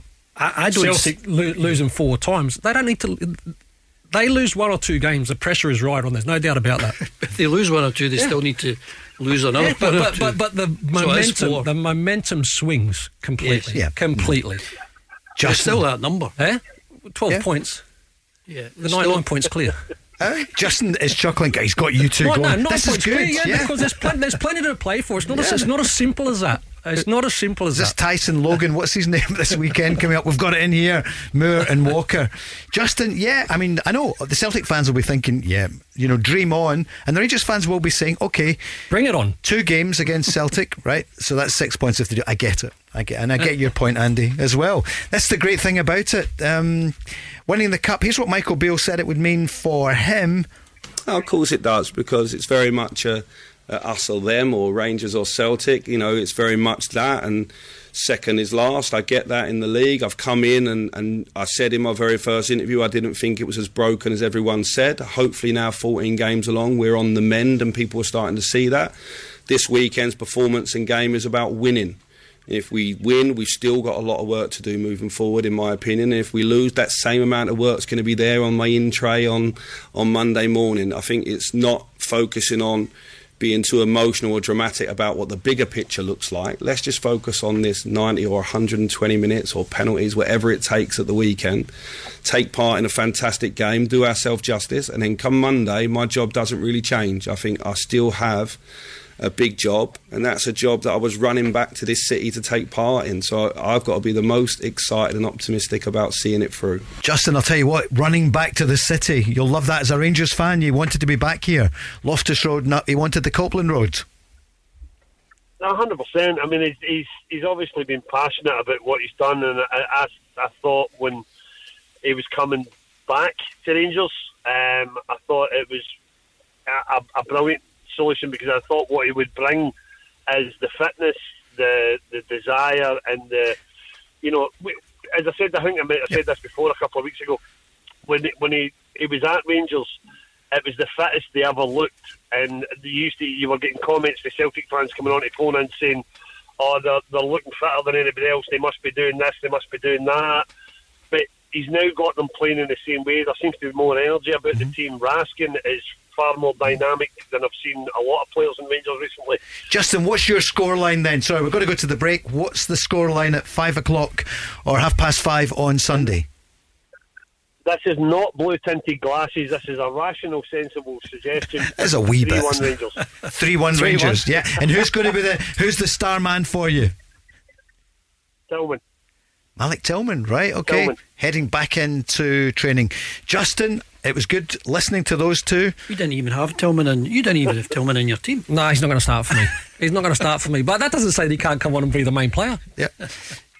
I, I don't Celtic lo- losing four times, they don't need to. They lose one or two games. The pressure is right on. There's no doubt about that. *laughs* If they lose one or two, they Yeah. still need to lose another Yeah, but, one but, but, but the So momentum, four. the momentum swings completely. Yes. Yeah. completely. Just still that number. Eh? Twelve Yeah. points. Yeah, The nine, nine points clear. *laughs* Uh, Justin is chuckling. He's got you two Right, no, going. nine this is good. clear. Yeah, yeah. because there's plenty, there's plenty to play for. It's not. Yeah. As, it's not as simple as that. It's not as simple as Is this that. Tyson Logan? What's his name this weekend coming up? We've got it in here. Moore and Walker. Justin, yeah, I mean, I know the Celtic fans will be thinking, yeah, you know, dream on. And the Rangers fans will be saying, okay, bring it on. Two games against Celtic, right? So that's six points if they do. I get it. I get, and I get your point, Andy, as well. That's the great thing about it. Um, winning the cup. Here's what Michael Beale said it would mean for him. Of course it does, because it's very much a, a us or them, or Rangers or Celtic. You know, it's very much that, and second is last. I get that in the league. I've come in and, and I said in my very first interview, I didn't think it was as broken as everyone said. Hopefully, now 14 games along, we're on the mend, and people are starting to see that. This weekend's performance and game is about winning. If we win, we've still got a lot of work to do moving forward, in my opinion. And if we lose, that same amount of work's going to be there on my in tray on on Monday morning. I think it's not focusing on being too emotional or dramatic about what the bigger picture looks like. Let's just focus on this 90 or 120 minutes or penalties, whatever it takes at the weekend. Take part in a fantastic game, do ourselves justice, and then come Monday, my job doesn't really change. I think I still have a big job, and that's a job that I was running back to this city to take part in. So I've got to be the most excited and optimistic about seeing it through. Justin, I'll tell you what, running back to the city, you'll love that as a Rangers fan. You wanted to be back here. Loftus Road, not, you wanted the Copland Road. No, hundred percent. I mean, he's, he's he's obviously been passionate about what he's done, and I, I, I thought when he was coming back to Rangers, um, I thought it was a, a, a brilliant solution because I thought what he would bring is the fitness, the the desire, and the you know, as I said, I think I, might have said this before a couple of weeks ago when when he he was at Rangers, it was the fittest they ever looked. And they used to, you were getting comments from Celtic fans coming on to phone in saying, "Oh, they're, they're looking fitter than anybody else. They must be doing this. They must be doing that." But he's now got them playing in the same way. There seems to be more energy about the mm-hmm. team. Raskin is far more dynamic than I've seen a lot of players in Rangers recently. Justin, what's your scoreline then? Sorry, we've got to go to the break. What's the scoreline at five o'clock or half past five on Sunday? This is not blue tinted glasses. This is a rational, sensible suggestion. *laughs* It's a wee bit. 3-1 Rangers. *laughs* Three one Rangers, yeah. And who's going to be the who's the star man for you? Tillman. Malik Tillman, right? Okay. Tillman. Heading back into training. Justin, it was good listening to those two. You didn't even have Tillman in. You didn't even have Tillman in your team. *laughs* No, he's not going to start for me. he's not going to start for me. But that doesn't say that he can't come on and be the main player. Yeah.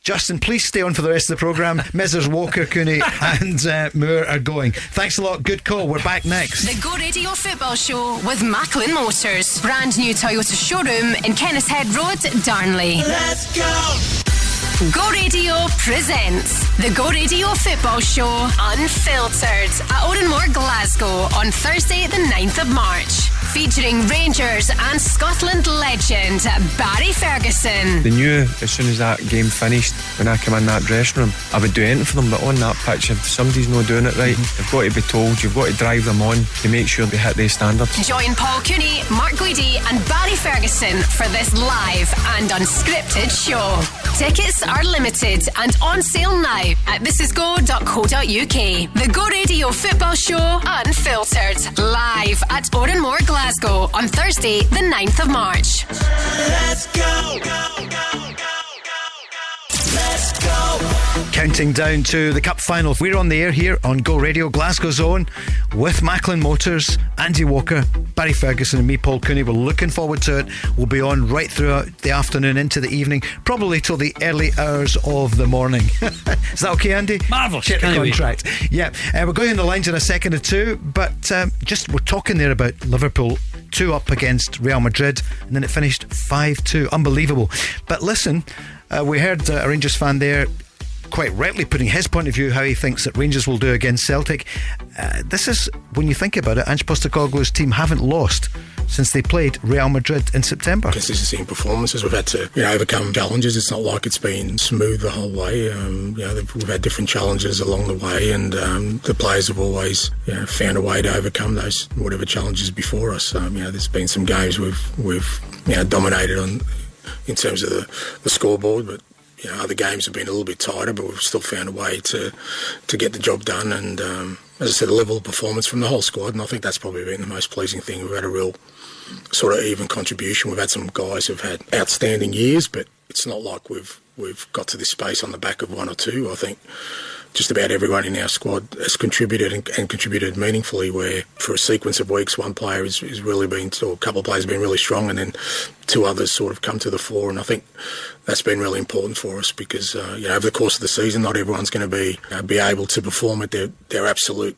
Justin, please stay on for the rest of the programme. *laughs* Messrs. Walker, Cooney, and uh, Moore are going. Thanks a lot. Good call. We're back next. The Go Radio Football Show with Macklin Motors. Brand new Toyota showroom in Kennishead Road, Darnley. Let's go. Go Radio presents the Go Radio Football Show Unfiltered at Oran Mor, Glasgow on Thursday, the 9th of March. Featuring Rangers and Scotland legend Barry Ferguson. They knew as soon as that game finished, when I came in that dressing room, I would do anything for them. But on that pitch, if somebody's not doing it right, you've got to be told, you've got to drive them on to make sure they hit their standards. Join Paul Cooney, Mark Guidi, and Barry Ferguson for this live and unscripted show. Tickets are limited and on sale now at thisisgo.co.uk. The Go Radio Football Show Unfiltered live at Oran Mor, Glasgow on Thursday, the 9th of March. Let's go. Let's go. Counting down to the Cup final. We're on the air here on Go Radio Glasgow Zone with Macklin Motors, Andy Walker, Barry Ferguson, and me, Paul Cooney. We're looking forward to it. We'll be on right throughout the afternoon into the evening, probably till the early hours of the morning. *laughs* Is that okay, Andy? Marvellous. Get the wait. contract. Yeah, uh, we're going in the lines in a second or two, but um, just we're talking there about Liverpool two up against Real Madrid, and then it finished five two. Unbelievable. But listen, uh, we heard uh, a Rangers fan there. Quite rightly putting his point of view, how he thinks that Rangers will do against Celtic. Uh, this is, when you think about it, Ange Postecoglou's team haven't lost since they played Real Madrid in September. Consistency in performances. We've had to you know, overcome challenges. It's not like it's been smooth the whole way. Um, you know, we've had different challenges along the way, and um, the players have always you know, found a way to overcome those whatever challenges before us. Um, you know, there's been some games we've we've you know, dominated on in terms of the, the scoreboard, but you know, other games have been a little bit tighter, but we've still found a way to to get the job done. And um, as I said, a level of performance from the whole squad, and I think that's probably been the most pleasing thing. We've had a real sort of even contribution. We've had some guys who've had outstanding years, but it's not like we've we've got to this space on the back of one or two. I think just about everyone in our squad has contributed and, and contributed meaningfully. Where for a sequence of weeks, one player has, has really been, or a couple of players have been really strong, and then two others sort of come to the fore. And I think that's been really important for us because uh, you know over the course of the season, not everyone's going to be uh, be able to perform at their their absolute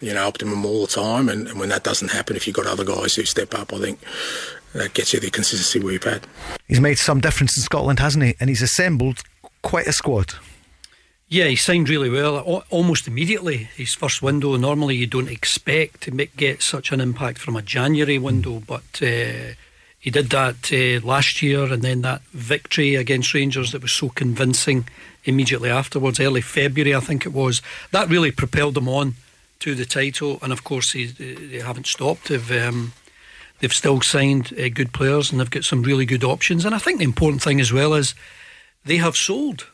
you know, optimum all the time. And, and when that doesn't happen, if you've got other guys who step up, I think that gets you the consistency we've had. He's made some difference in Scotland, hasn't he? And he's assembled quite a squad. Yeah, he signed really well, al- almost immediately. His first window. Normally, you don't expect to make, get such an impact from a January window, but uh, he did that uh, last year, and then that victory against Rangers that was so convincing immediately afterwards, early February, I think it was. That really propelled them on to the title, and of course, he, they haven't stopped. They've um, they've still signed uh, good players, and they've got some really good options. And I think the important thing as well is they have sold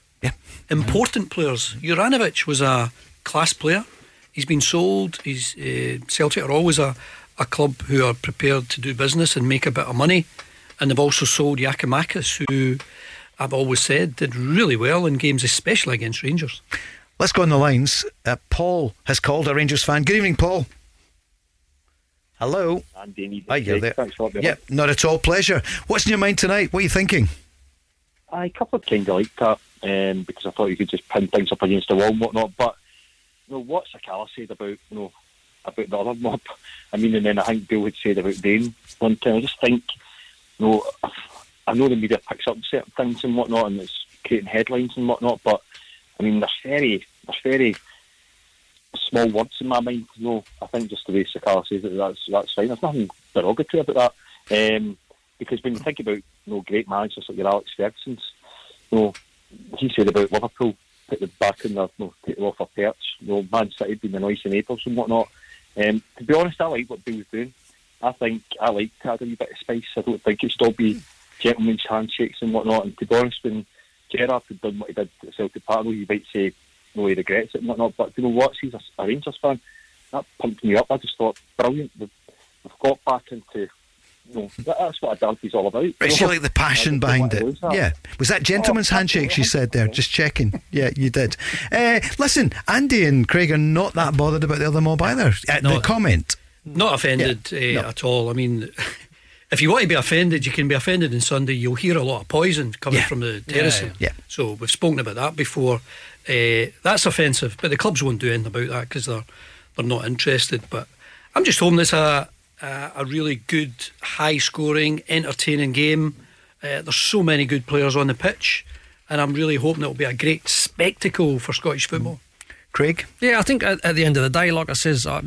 important players. Juranovic was a class player. He's been sold. He's uh, Celtic are always a, a club who are prepared to do business and make a bit of money, and they've also sold Giakoumakis, who I've always said did really well in games, especially against Rangers. Let's go on the lines. Uh, Paul has called a Rangers fan. Good evening, Paul. Hello. Andy, Hi, you're there. Thanks for Yeah, not at all. Pleasure. What's in your mind tonight? What are you thinking? I couple of kind of like that um, because I thought you could just pin things up against the wall and whatnot. But you know what Sakala said about you know about the other mob. I mean, and then I think Beale had said about Dane one time. I just think you know I know the media picks up certain things and whatnot, and it's creating headlines and whatnot. But I mean, there's very there's very small words in my mind. You know, I think just the way Sakala says it, that's that's fine. There's nothing derogatory about that. Um, because when you think about you know great managers like your Alex Ferguson's, you know, he said about Liverpool put them back in the you know, take them off their perch. You know, Man City being the noisy neighbours and whatnot. Um, to be honest, I like what Beale's doing. I think I like to add a wee bit of spice. I don't think it should all be gentlemen's handshakes and whatnot. And to be honest, when Gerrard had done what he did at Celtic Park, you might say, no, he regrets it and whatnot. But you know what? He's a, a Rangers fan. That pumped me up. I just thought, brilliant. We've, we've got back into, you know, that, that's what a derby's all about. Right, she like the passion behind it. Yeah. Was that gentleman's Oh, handshake she said there? Just checking. Yeah, you did. Uh, listen, Andy and Craig are not that bothered about the other mob either. Uh, No. the comment. Not offended Yeah, uh, no. at all. I mean, *laughs* if you want to be offended, you can be offended on Sunday. You'll hear a lot of poison coming Yeah. from the Yeah, terracing. yeah. So we've spoken about that before. Uh, that's offensive, but the clubs won't do anything about that because they're they're not interested. But I'm just hoping it's a a, a really good, high scoring, entertaining game. Uh, there's so many good players on the pitch, and I'm really hoping it'll be a great spectacle for Scottish football. Craig? Yeah, I think at, at the end of the day, like I says, I,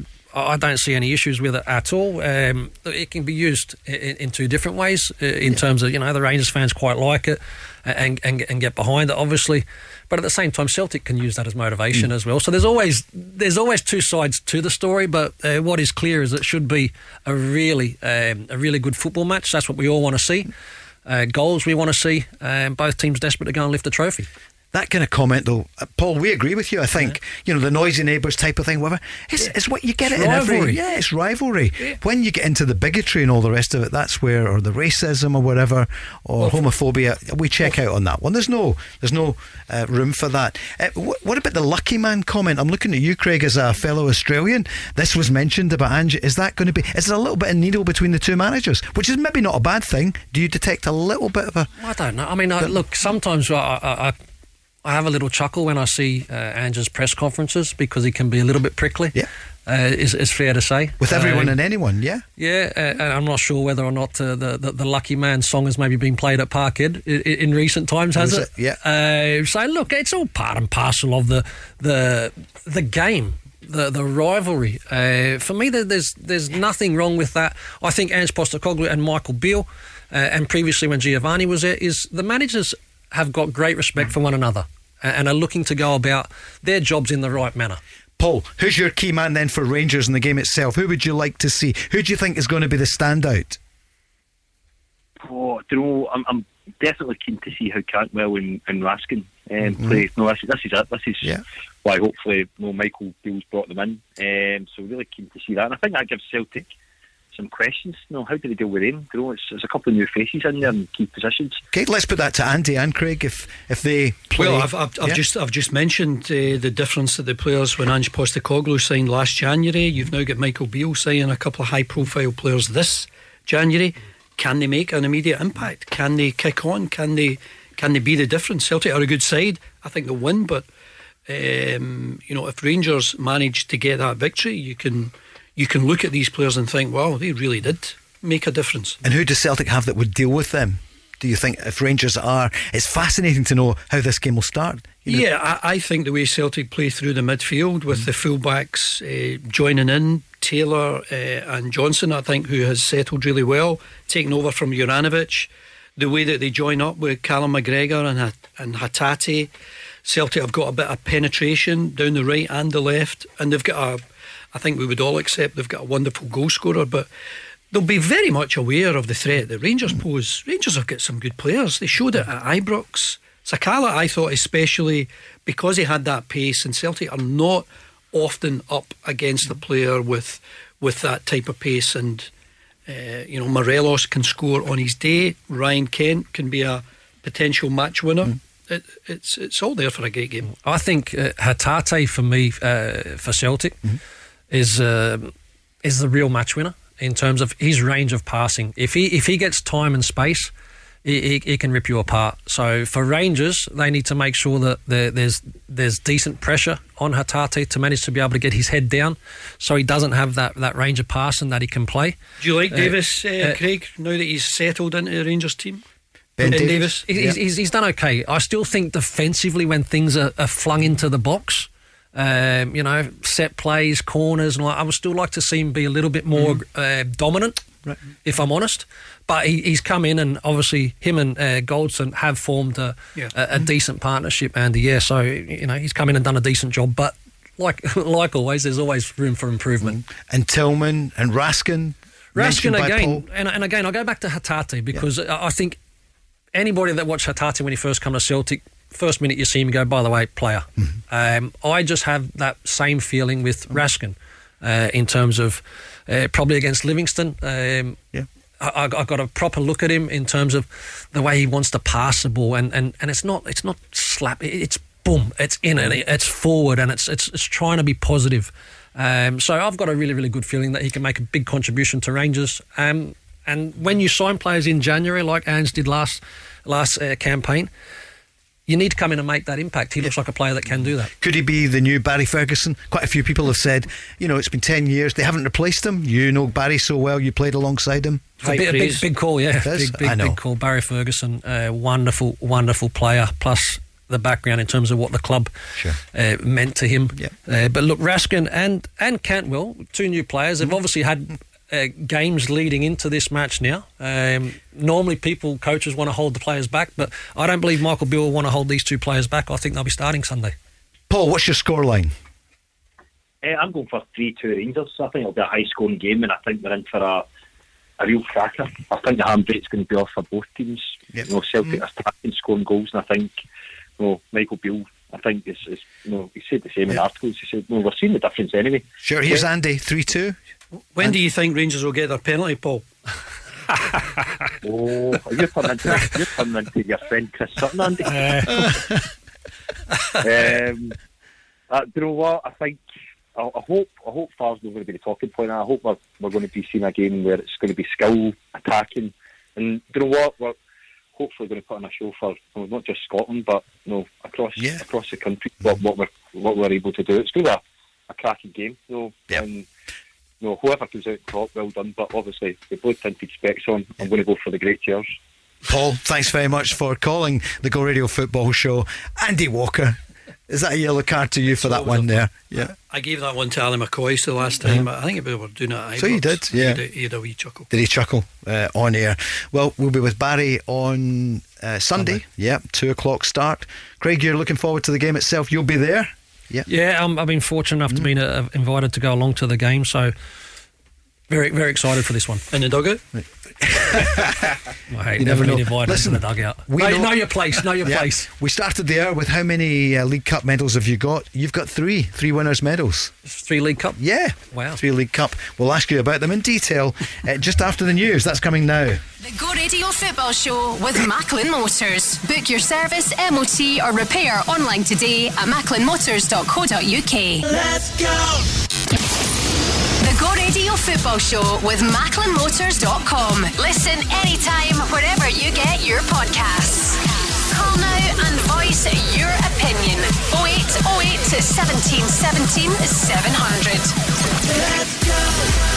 I don't see any issues with it at all. Um, it can be used in, in two different ways. uh, In terms of you know the Rangers fans quite like it and, and and get behind it, obviously. But at the same time, Celtic can use that as motivation as well. So there's always there's always two sides to the story. But uh, what is clear is it should be a really um, a really good football match. That's what we all want to see. Uh, goals we want to see. Um, both teams desperate to go and lift the trophy. That kind of comment, though, uh, Paul, we agree with you. I think you know the noisy neighbours type of thing. Whatever, it's, it's what you get It's it in every. Yeah, it's rivalry. When you get into the bigotry and all the rest of it, that's where, or the racism or whatever, or homophobia, we check out on that one. There's no, there's no uh, room for that. Uh, wh- what about the lucky man comment? I'm looking at you, Craig, as a fellow Australian. This was mentioned about Ange. Is that going to be? Is there a little bit of needle between the two managers, which is maybe not a bad thing? Do you detect a little bit of a? I don't know. I mean, I, look, sometimes I, I, I, I have a little chuckle when I see uh, Ange's press conferences because he can be a little bit prickly. Yeah. Uh, is, is fair to say. With everyone Um, and anyone, yeah. Yeah, uh, and I'm not sure whether or not uh, the, the the Lucky Man song has maybe been played at Parkhead in, in recent times, has it? it? Yeah. Uh, so look, it's all part and parcel of the the the game. The the rivalry uh, for me, there's there's nothing wrong with that. I think Ange Postecoglou and Michael Beale, uh, and previously when Giovanni was there, is the managers have got great respect for one another uh, and are looking to go about their jobs in the right manner. Paul, who's your key man then for Rangers in the game itself? Who would you like to see? Who do you think is going to be the standout? Oh, do you know, I'm, I'm definitely keen to see how Cantwell and, and Raskin um, Mhm. play. No, this, this is it. This is Yeah. why hopefully you know, Michael Beale's brought them in. Um, so really keen to see that. And I think that gives Celtic some questions. You know, how do they deal with him? You know, it's, there's a couple of new faces in there in key positions. Okay, let's put that to Andy and Craig if if they play. Well, I've, I've, I've Yeah. just I've just mentioned uh, the difference that the players when Ange Postecoglou signed last January. You've now got Michael Beale signing a couple of high-profile players this January. Can they make an immediate impact? Can they kick on? Can they can they be the difference? Celtic are a good side. I think they'll win, but um, you know if Rangers manage to get that victory, you can you can look at these players and think, wow, they really did make a difference. And who does Celtic have that would deal with them? Do you think if Rangers are? It's fascinating to know how this game will start. You know- Yeah, I, I think the way Celtic play through the midfield with the fullbacks uh, joining in, Taylor uh, and Johnston, I think, who has settled really well, taking over from Juranovic. The way that they join up with Callum McGregor and, and Hatate. Celtic have got a bit of penetration down the right and the left, and they've got a, I think we would all accept they've got a wonderful goal scorer, but they'll be very much aware of the threat that Rangers pose. Rangers have got some good players. They showed it at Ibrox. Sakala, I thought, especially because he had that pace, and Celtic are not often up against a player with with that type of pace. And uh, you know, Morelos can score on his day. Ryan Kent can be a potential match winner. It, it's it's all there for a great game. I think uh, Hatate for me uh, for Celtic is uh, is the real match winner in terms of his range of passing. If he if he gets time and space, he, he, he can rip you apart. So for Rangers, they need to make sure that there, there's there's decent pressure on Hatate to manage to be able to get his head down, so he doesn't have that, that range of passing that he can play. Do you like Uh, Davis, uh, uh, Craig, now that he's settled into the Rangers team? Ben Ben Davis? Davis. He- He's, he's, he's done okay. I still think defensively, when things are, are flung into the box, um, you know, set plays, corners, and all, I would still like to see him be a little bit more uh, dominant, Right. if I'm honest. But he, he's come in, and obviously, him and uh, Goldson have formed a, Yeah. a, a decent partnership, Andy. Yeah, so, you know, he's come in and done a decent job. But like *laughs* like always, there's always room for improvement. And Tillman and Raskin. Raskin again, and, and again, I go back to Hatate because I I think anybody that watched Hatate when he first came to Celtic, first minute you see him, go, by the way, player. Um, I just have that same feeling with Raskin uh, in terms of uh, probably against Livingston. Um, yeah. I, I got a proper look at him in terms of the way he wants to pass the ball, and, and, and it's not it's not slap, it's boom, it's in and it- it's forward, and it's it's it's trying to be positive. Um, so I've got a really really good feeling that he can make a big contribution to Rangers. Um, and when you sign players in January, like Ange did last last uh, campaign, you need to come in and make that impact. He looks like a player that can do that. Could he be the new Barry Ferguson? Quite a few people have said, you know, it's been 10 years. They haven't replaced him. You know Barry so well. You played alongside him. It's a big, a big, big call, yeah. Big, big, I know. big call. Barry Ferguson, uh, wonderful, wonderful player. Plus the background in terms of what the club Sure. uh, meant to him. Uh, but look, Raskin and and Cantwell, two new players, Mm-hmm. have obviously had. Uh, games leading into this match now. Um, normally, people, coaches want to hold the players back, but I don't believe Michael Beale will want to hold these two players back. I think they'll be starting Sunday. Paul, what's your scoreline? Eh, I'm going for 3 2 Rangers. I think it'll be a high scoring game, and I think we're in for a, a real cracker. I think the handbrake's going to be off for both teams. You know, Celtic are attacking, scoring goals, and I think you know, Michael Beale I think, is, is you know, he said the same in articles. He said, no, we're seeing the difference anyway. Sure, here's Yeah. Andy, 3 2. When do you think Rangers will get their penalty, Paul? *laughs* Oh, you're turning into, you're turning into your friend Chris Sutton, Andy. *laughs* um, uh, do you know what? I think I, I hope I hope VAR's not going to be the talking point. I hope we're, we're going to be seeing a game where it's going to be skill attacking, and do you know what? We're hopefully going to put on a show for you know, not just Scotland, but you know across across the country. What, what we're what we're able to do. It's going to be a, a cracking game, you know. And, you know, whoever comes out top, well done. But obviously, the blue tinted specs on. I'm going to go for the great chairs. Paul, thanks very much for calling the Go Radio Football Show. Andy Walker, is that a yellow card to you for that one there? Yeah. I gave that one to Ali McCoy the last time. But I think we were doing it at So you did, yeah. He had, a, he had a wee chuckle. Did he chuckle uh, on air? Well, we'll be with Barry on uh, Sunday. Yeah, two o'clock start. Craig, you're looking forward to the game itself. You'll be there. Yeah. Yeah, um, I've been fortunate enough to be uh, invited to go along to the game, so very, very excited for this one. And the dugout? *laughs* well, hey, You never never been know. invited Listen, the dugout. we know, know- know your place. Know your Yeah. place. We started the hour with how many uh, League Cup medals have you got? You've got three, three winners' medals. Three League Cup? Yeah. Wow. Three League Cup. We'll ask you about them in detail uh, just after the news. That's coming now. The Go Radio Football Show with Macklin Motors. Book your service, MOT, or repair online today at macklinmotors.co.uk. Let's go. Go Radio Football Show with macklinmotors.com. Listen anytime, wherever you get your podcasts. Call now and voice your opinion. 0808 to 1717 700.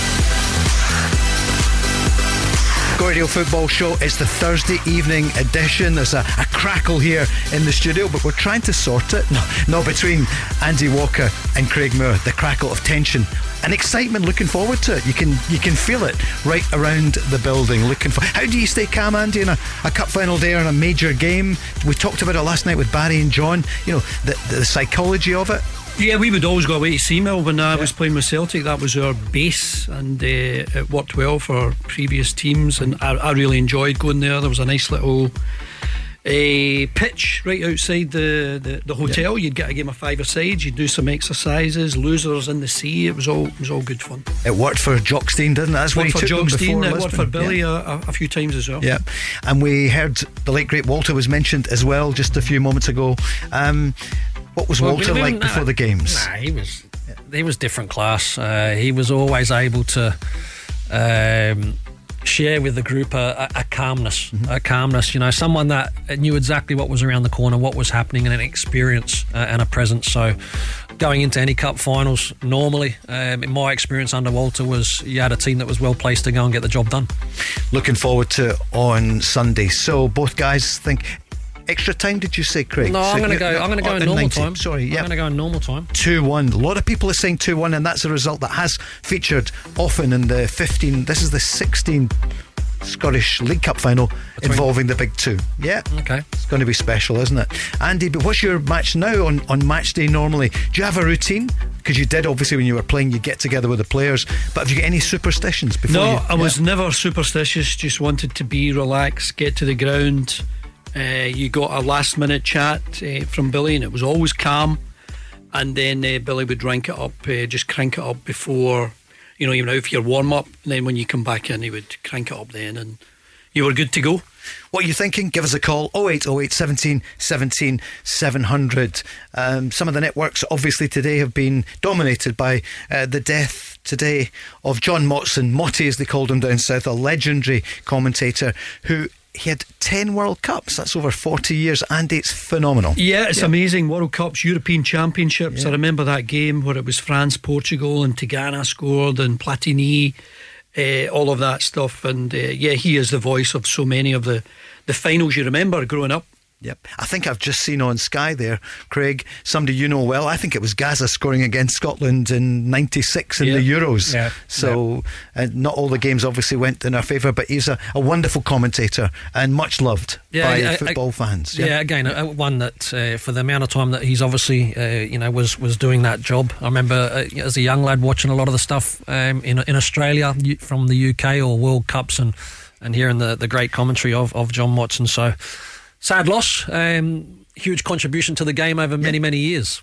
Go Radio Football Show. It's the Thursday evening edition. There's a, a crackle here in the studio, but we're trying to sort it. No, not between Andy Walker and Craig Moore. The crackle of tension and excitement. Looking forward to it. You can you can feel it right around the building. Looking for. How do you stay calm, Andy, in a, a cup final day or in a major game? We talked about it last night with Barry and John. You know the, the psychology of it. Yeah, we would always go away to Seamill when I was playing with Celtic. That was our base, and uh, it worked well for previous teams. And I, I really enjoyed going there. There was a nice little a pitch right outside the, the, the hotel. You'd get a game of five sides. You'd do some exercises. Losers in the sea. It was all it was all good fun. It worked for Jock Stein, didn't it? That's worked he for Jock Stein. before It worked for Billy Yeah. a, a, a few times as well. Yeah, and we heard the late great Walter was mentioned as well just a few moments ago. Um, what was Well, Walter like before the games? Nah, he was he was different class. Uh, he was always able to um, share with the group a, a, a calmness, Mm-hmm. a calmness. You know, someone that knew exactly what was around the corner, what was happening, and an experience uh, and a presence. So. Going into any cup finals, normally, um, in my experience under Walter, was you had a team that was well placed to go and get the job done. Looking forward to on Sunday. So both guys think extra time. Did you say, Craig? No, I'm going to go. I'm going to go oh, in normal 90. time. Sorry, yeah, I'm going to go in normal time. 2 1. A lot of people are saying 2 1, and that's a result that has featured often in the 15. This is the 16 Scottish League Cup final involving the big two. Yeah. Okay. It's going to be special, isn't it? Andy, but what's your match now on, on match day normally? Do you have a routine Because you did, obviously, when you were playing, you get together with the players. But have you got any superstitions before No, you, I was never superstitious. Just wanted to be relaxed, get to the ground. Uh, you got a last minute chat uh, from Billy, and it was always calm. And then uh, Billy would rank it up, uh, just crank it up before, you know, even if your warm up. And then when you come back in, he would crank it up then, and you were good to go. What are you thinking? Give us a call 0808 17 17 700. Um, some of the networks obviously today have been dominated by uh, the death today of John Motson, Motty, as they called him down south, a legendary commentator who he had 10 World Cups. That's over 40 years, and it's phenomenal. Yeah, it's amazing. World Cups, European Championships. I remember that game where it was France, Portugal, and Tigana scored, and Platini, uh, all of that stuff. And uh, yeah, he is the voice of so many of the, the finals you remember growing up. Yep. I think I've just seen on Sky there, Craig, somebody you know well. I think it was Gaza scoring against Scotland in 96 in Yeah. the Euros. Yeah. So, uh, not all the games obviously went in our favour, but he's a, a wonderful commentator and much loved by I- I- football fans. Yeah, again, uh, one that uh, for the amount of time that he's obviously, uh, you know, was was doing that job. I remember uh, as a young lad watching a lot of the stuff um, in in Australia from the UK or World Cups and and hearing the the great commentary of of John Motson. So sad loss. Um, huge contribution to the game over many many years.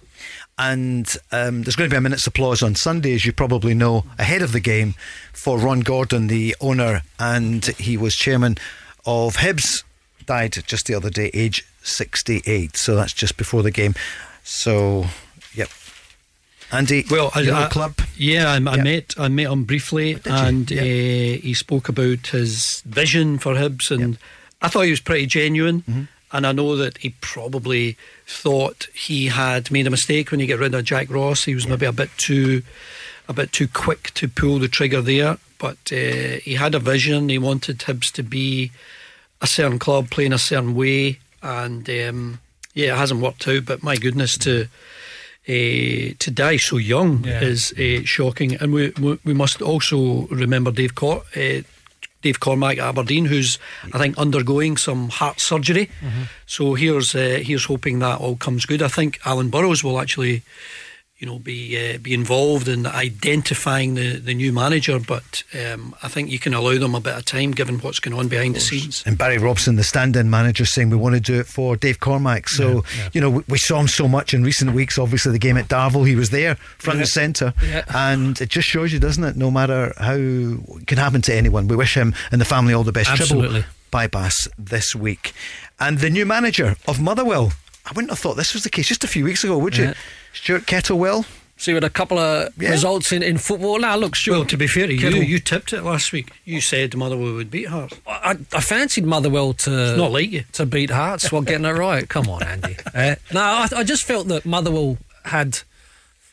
And um, there's going to be a minute's applause on Sunday, as you probably know, ahead of the game for Ron Gordon, the owner, and he was chairman of Hibs. Died just the other day, age 68. So that's just before the game. So, yep. Andy, Well, I, I- the club. Yeah, I, I Yeah. met I met him briefly, and uh, he spoke about his vision for Hibs, and I thought he was pretty genuine. Mm-hmm. And I know that he probably thought he had made a mistake when he got rid of Jack Ross. He was maybe a bit too a bit too quick to pull the trigger there, but uh, he had a vision. He wanted Hibs to be a certain club playing a certain way, and um, yeah, it hasn't worked out. But my goodness, to uh, to die so young Yeah. is uh, shocking. And we, we we must also remember Dave Cor- uh, Dave Cormack at Aberdeen, who's I think undergoing some heart surgery. So here's uh, here's hoping that all comes good. I think Alan Burrows will actually. You know, be uh, be involved in identifying the, the new manager, but um, I think you can allow them a bit of time given what's going on behind the scenes. And Barry Robson, the stand-in manager, saying we want to do it for Dave Cormack. So you know we, we saw him so much in recent weeks. Obviously, the game at Darvel, he was there, front and centre, Yeah. and it just shows you, doesn't it? No matter how it can happen to anyone, we wish him and the family all the best. Absolutely. Triple bypass this week, and the new manager of Motherwell. I wouldn't have thought this was the case just a few weeks ago, would you? Yeah. Stuart Kettlewell. See, with a couple of Yeah. results in, in football. Now, look, Stuart. Well, to be fair to you, Kittle- you tipped it last week. You said Motherwell would beat Hearts. I, I fancied Motherwell to It's not like you. to beat Hearts while getting it right. Come on, Andy. *laughs* Uh, no, I, I just felt that Motherwell had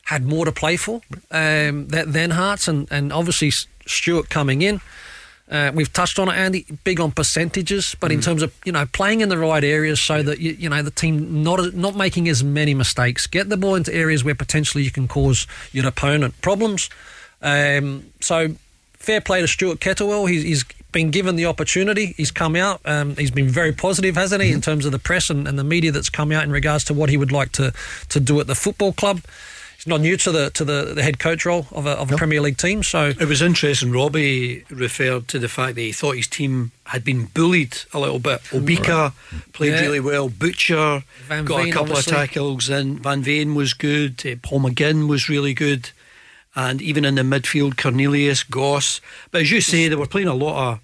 had more to play for um, than, than Hearts, and, and obviously Stuart coming in. Uh, we've touched on it, Andy. Big on percentages, but in terms of you know playing in the right areas, so that you, you know the team not not making as many mistakes. Get the ball into areas where potentially you can cause your opponent problems. Um, so fair play to Stuart Kettlewell. He's, he's been given the opportunity. He's come out. Um, he's been very positive, hasn't he, in terms of the press and, and the media that's come out in regards to what he would like to, to do at the football club. Not new to the to the, the head coach role of a, of a Premier League team. So It was interesting. Robbie referred to the fact that he thought his team had been bullied a little bit. Obika played Yeah. really well. Butcher Van got Veen, a couple obviously. of tackles in. Van Veen was good. Uh, Paul McGinn was really good. And even in the midfield, Cornelius, Goss. But as you say, they were playing a lot of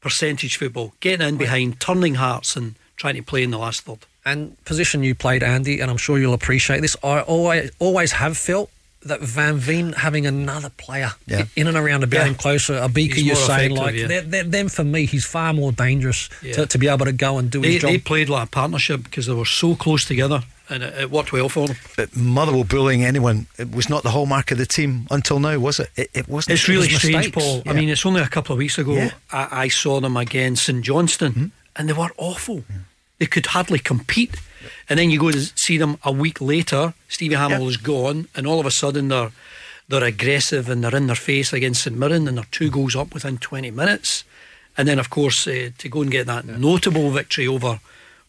percentage football, getting in behind, turning hearts, and trying to play in the last third. And position you played, Andy, and I'm sure you'll appreciate this. I always always have felt that Van Veen having another player Yeah. in and around a bit Yeah. closer, Obika you're saying, like yeah. they're- they're- them for me, he's far more dangerous Yeah. to, to be able to go and do They, his job. they played like a partnership because they were so close together, and it, it worked well for them. But Motherwell bullying anyone it was not the hallmark of the team until now, was it? It, it wasn't. It's really was strange, mistakes. Paul. I mean, it's only a couple of weeks ago Yeah. I, I saw them against St Johnstone, Hmm? and they were awful. They could hardly compete. And then you go to see them a week later. Stevie Hamill Yeah. is gone, and all of a sudden they're they're aggressive and they're in their face against St Mirren, and they're two goals up within twenty minutes. And then, of course, uh, to go and get that notable victory over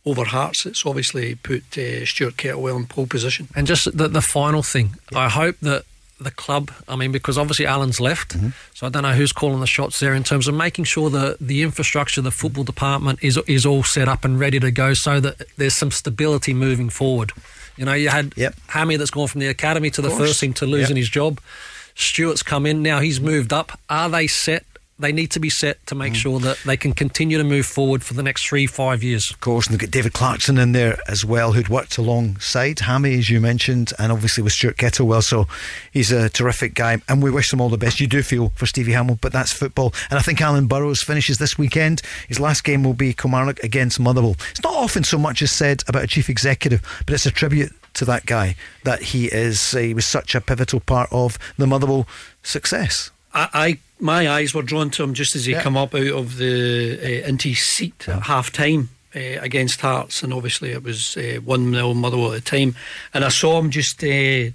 over Hearts, it's obviously put uh, Stuart Kettlewell in pole position. And just the, the final thing, I hope that the club, I mean, because obviously Alan's left, Mm-hmm. so I don't know who's calling the shots there in terms of making sure that the infrastructure, the football department is is all set up and ready to go so that there's some stability moving forward. You know, you had Hammy that's gone from the academy to the course. first team to losing Yep. his job. Stuart's come in, now he's moved up. Are they set? They need to be set to Mm. make sure that they can continue to move forward for the next three, five years. Of course, and they've got David Clarkson in there as well, who'd worked alongside Hammy, as you mentioned, and obviously with Stuart Kettlewell. So he's a terrific guy, and we wish them all the best. You do feel for Stevie Hamill, but that's football. And I think Alan Burrows finishes this weekend. His last game will be Kilmarnock against Motherwell. It's not often so much is said about a chief executive, but it's a tribute to that guy that he is. He was such a pivotal part of the Motherwell success. I, I my eyes were drawn to him just as he Yeah. come up out of the uh, into his seat at half time uh, against Hearts, and obviously it was uh, one 0 Motherwell at the time, and I saw him just uh,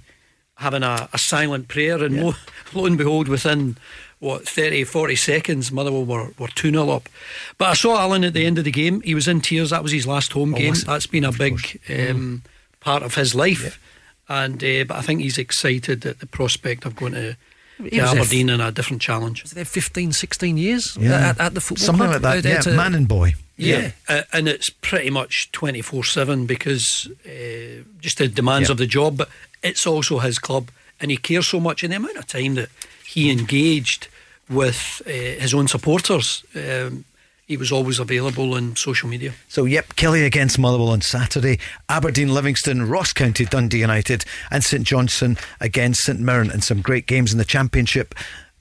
having a, a silent prayer, and lo, *laughs* lo and behold, within what 30, 40 seconds, Motherwell were were two 0 up. But I saw Alan at the end of the game; he was in tears. That was his last home Oh, game. That's been a big. Um, Part of his life, and uh, but I think he's excited at the prospect of going to He was there Aberdeen in a different challenge. Was there 15, 16 years Yeah. at, at the football Something club? like that. Yeah, to- man and boy. Yeah, Uh, and it's pretty much 24 7 because uh, just the demands Yeah. of the job, but it's also his club, and he cares so much. And the amount of time that he engaged with uh, his own supporters, um, he was always available on social media. So, yep, Killie against Motherwell on Saturday, Aberdeen, Livingston, Ross County, Dundee United, and St Johnstone against St Mirren, and some great games in the Championship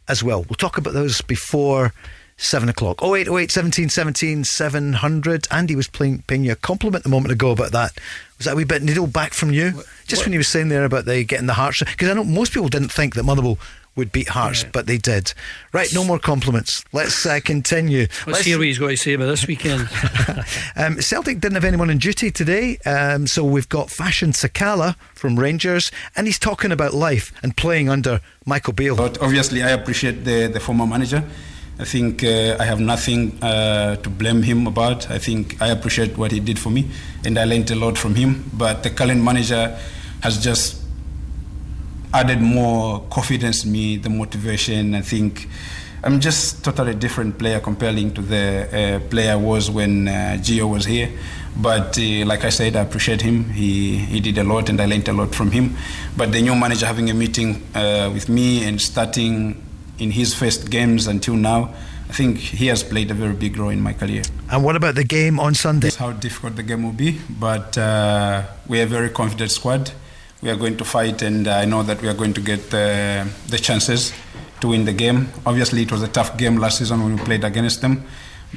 as well. We'll talk about those before seven o'clock. 0808 17 17 700. Andy was playing, paying you a compliment a moment ago about that. Was that a wee bit needle back from you? Just when he was saying there about the getting the Hearts. Because I know most people didn't think that Motherwell would beat Hearts, but they did. Right, no more compliments. Let's uh, continue. Let's, hear what he's got to say about this weekend. *laughs* Um, Celtic didn't have anyone on duty today, um, so we've got Fashion Sakala from Rangers, and he's talking about life and playing under Michael Beale. But obviously, I appreciate the, the former manager. I think uh, I have nothing uh, to blame him about. I think I appreciate what he did for me, and I learned a lot from him. But the current manager has just added more confidence in me, the motivation. I think I'm just totally different player comparing to the uh, player I was when uh, Gio was here. But uh, like I said, I appreciate him. He he did a lot, and I learned a lot from him. But the new manager having a meeting uh, with me and starting in his first games until now, I think he has played a very big role in my career. And what about the game on Sunday? That's how difficult the game will be, but uh, we are a very confident squad. We are going to fight, and I know that we are going to get the, the chances to win the game. Obviously, it was a tough game last season when we played against them,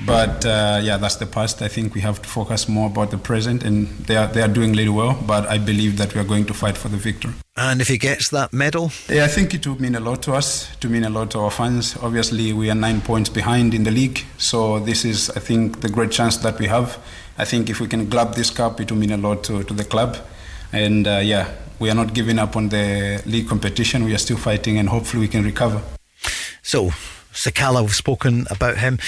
but uh, yeah, that's the past. I think we have to focus more about the present, and they are they are doing really well. But I believe that we are going to fight for the victory. And if he gets that medal, Yeah, I think it will mean a lot to us, to mean a lot to our fans. Obviously, we are nine points behind in the league, so this is, I think, the great chance that we have. I think if we can grab this cup, it will mean a lot to, to the club. And uh, yeah, we are not giving up on the league competition. We are still fighting, and hopefully, we can recover. So, Sakala, we've spoken about him.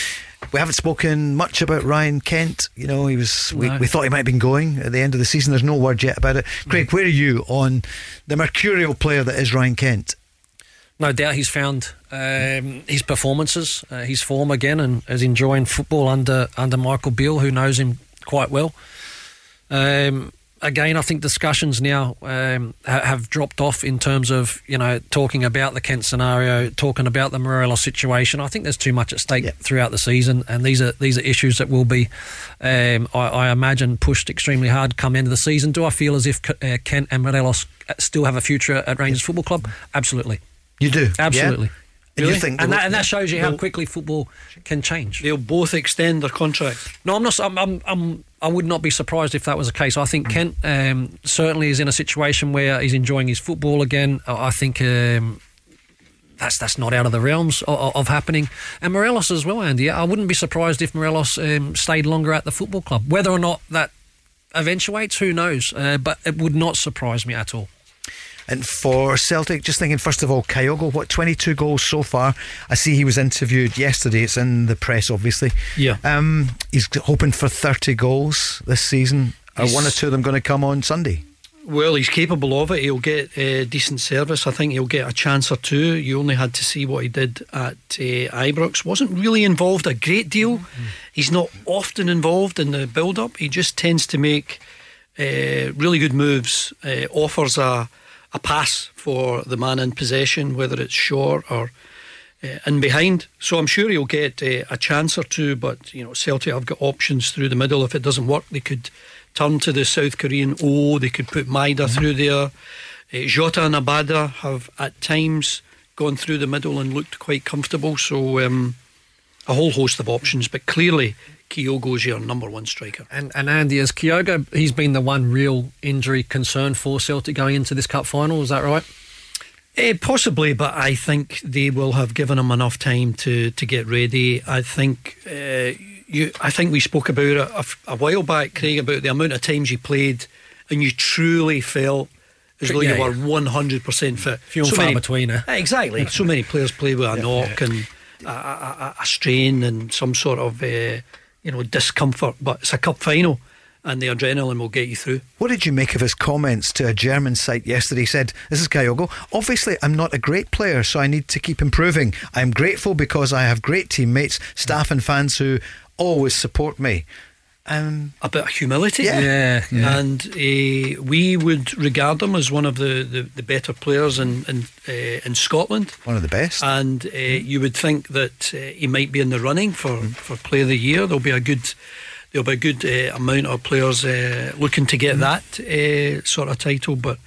We haven't spoken much about Ryan Kent. You know, he was. We, No. we thought he might have been going at the end of the season. There's no word yet about it. Craig, where are you on the mercurial player that is Ryan Kent? No doubt he's found um, his performances, uh, his form again, and is enjoying football under under Michael Beale, who knows him quite well. Um, again, I think discussions now um, ha- have dropped off in terms of you know talking about the Kent scenario, talking about the Morelos situation. I think there's too much at stake throughout the season, and these are these are issues that will be, um, I, I imagine, pushed extremely hard come end of the season. Do I feel as if uh, Kent and Morelos still have a future at Rangers Football Club? Absolutely. You do, absolutely. yeah? And Really? think and, that, and that shows you how quickly football can change. They'll both extend their contract. No, I'm not. I'm, I'm, I'm, I would not be surprised if that was the case. I think Kent um, certainly is in a situation where he's enjoying his football again. I I think um, that's that's not out of the realms of, of happening. And Morelos as well, Andy. I wouldn't be surprised if Morelos um, stayed longer at the football club. Whether or not that eventuates, who knows? Uh, but it would not surprise me at all. And for Celtic, just thinking first of all, Kyogo, what 22 goals so far? I see he was interviewed yesterday. It's in the press, obviously. Yeah. Um, he's hoping for 30 goals this season. Are He's- one or two of them going to come on Sunday? Well, he's capable of it. He'll get uh, decent service. I think he'll get a chance or two. You only had to see what he did at uh, Ibrox. Wasn't really involved a great deal. He's not often involved in the build-up. He just tends to make uh, really good moves. Uh, offers a a pass for the man in possession, whether it's short or uh, in behind. So I'm sure he'll get uh, a chance or two. But you know, Celtic have got options through the middle. If it doesn't work, they could turn to the South Korean O. They could put Maeda through there. Uh, Jota and Abada have at times gone through the middle and looked quite comfortable. So um, a whole host of options. But clearly, Kyogo's your number one striker. And, and Andy, as Kyogo, he's been the one real injury concern for Celtic going into this cup final. Is that right? Eh, possibly, but I think they will have given him enough time to, to get ready. I think uh, you. I think we spoke about it a, a while back, Craig, about the amount of times you played, and you truly felt as though Yeah, you were one hundred percent fit. Few and far between, eh? Exactly. so many players play with a knock and a, a, a, a strain and some sort of uh, you know discomfort, but it's a cup final, and the adrenaline will get you through. What did you make of his comments to a German site yesterday? He said, This is Kyogo. Obviously, I'm not a great player, so I need to keep improving. I'm grateful because I have great teammates, staff, and fans who always support me. Um, a bit of humility. Yeah. Yeah, yeah. And uh, we would regard him as one of the, the, the better players in in, uh, in Scotland. One of the best. And uh, you would think that uh, he might be in the running for, for Player of the Year. There'll be a good there'll be a good uh, amount of players uh, looking to get that uh, sort of title. But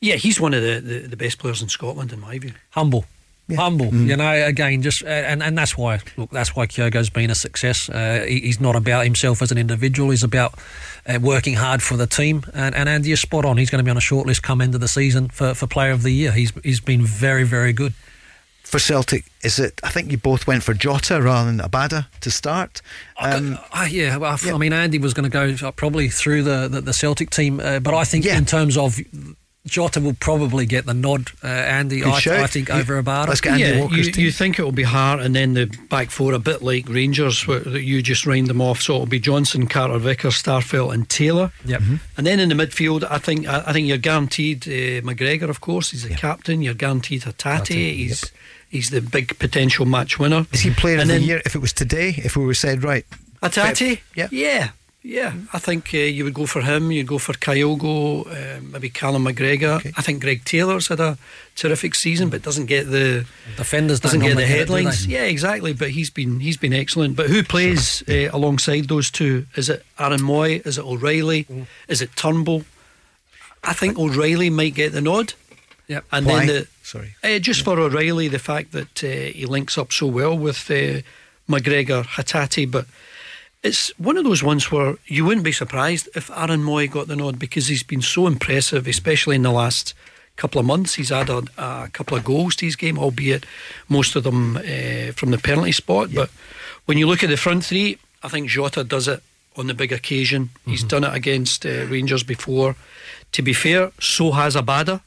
yeah, he's one of the, the, the best players in Scotland in my view. humble. Humble, you know. Again, just uh, and and that's why. Look, that's why Kyogo's been a success. Uh, he, he's not about himself as an individual. He's about uh, working hard for the team. And, and Andy is spot on. He's going to be on a short list come end of the season for, for Player of the Year. He's he's been very very good. for Celtic, is it? I think you both went for Jota rather than Abada to start. Um, Uh, yeah, well, I mean, Andy was going to go probably through the, the, the Celtic team, uh, but I think in terms of Jota will probably get the nod. Uh, Andy, I, shout. I think You- over Abada. yeah, you, you think it will be Hart and then the back four a bit like Rangers where, that you just round them off. So it'll be Johnston, Carter, Vickers, Starfelt, and Taylor. Yep. And then in the midfield, I think I, I think you're guaranteed uh, McGregor. Of course, he's the captain. You're guaranteed Hatate. He's he's the big potential match winner. is he player of And the year if it was today? If we were said right, Hatate? Yeah. Yeah. Yeah, I think uh, you would go for him. You'd go for Kyogo, uh, maybe Callum McGregor. I think Greg Taylor's had a terrific season, but doesn't get the defenders doesn't get the normally get it, do headlines. yeah, exactly. But he's been he's been excellent. But who plays uh, alongside those two? Is it Aaron Mooy? Is it O'Reilly? Mm. Is it Turnbull? I think O'Reilly might get the nod. Yep. And Why? then the Sorry. uh, just for O'Reilly, the fact that uh, he links up so well with uh, McGregor, Hatate, but it's one of those ones where you wouldn't be surprised if Aaron Mooy got the nod because he's been so impressive, especially in the last couple of months. He's had a, a couple of goals to his game, albeit most of them uh, from the penalty spot. But when you look at the front three, I think Jota does it on the big occasion. He's done it against uh, Rangers before. To be fair, so has Abada.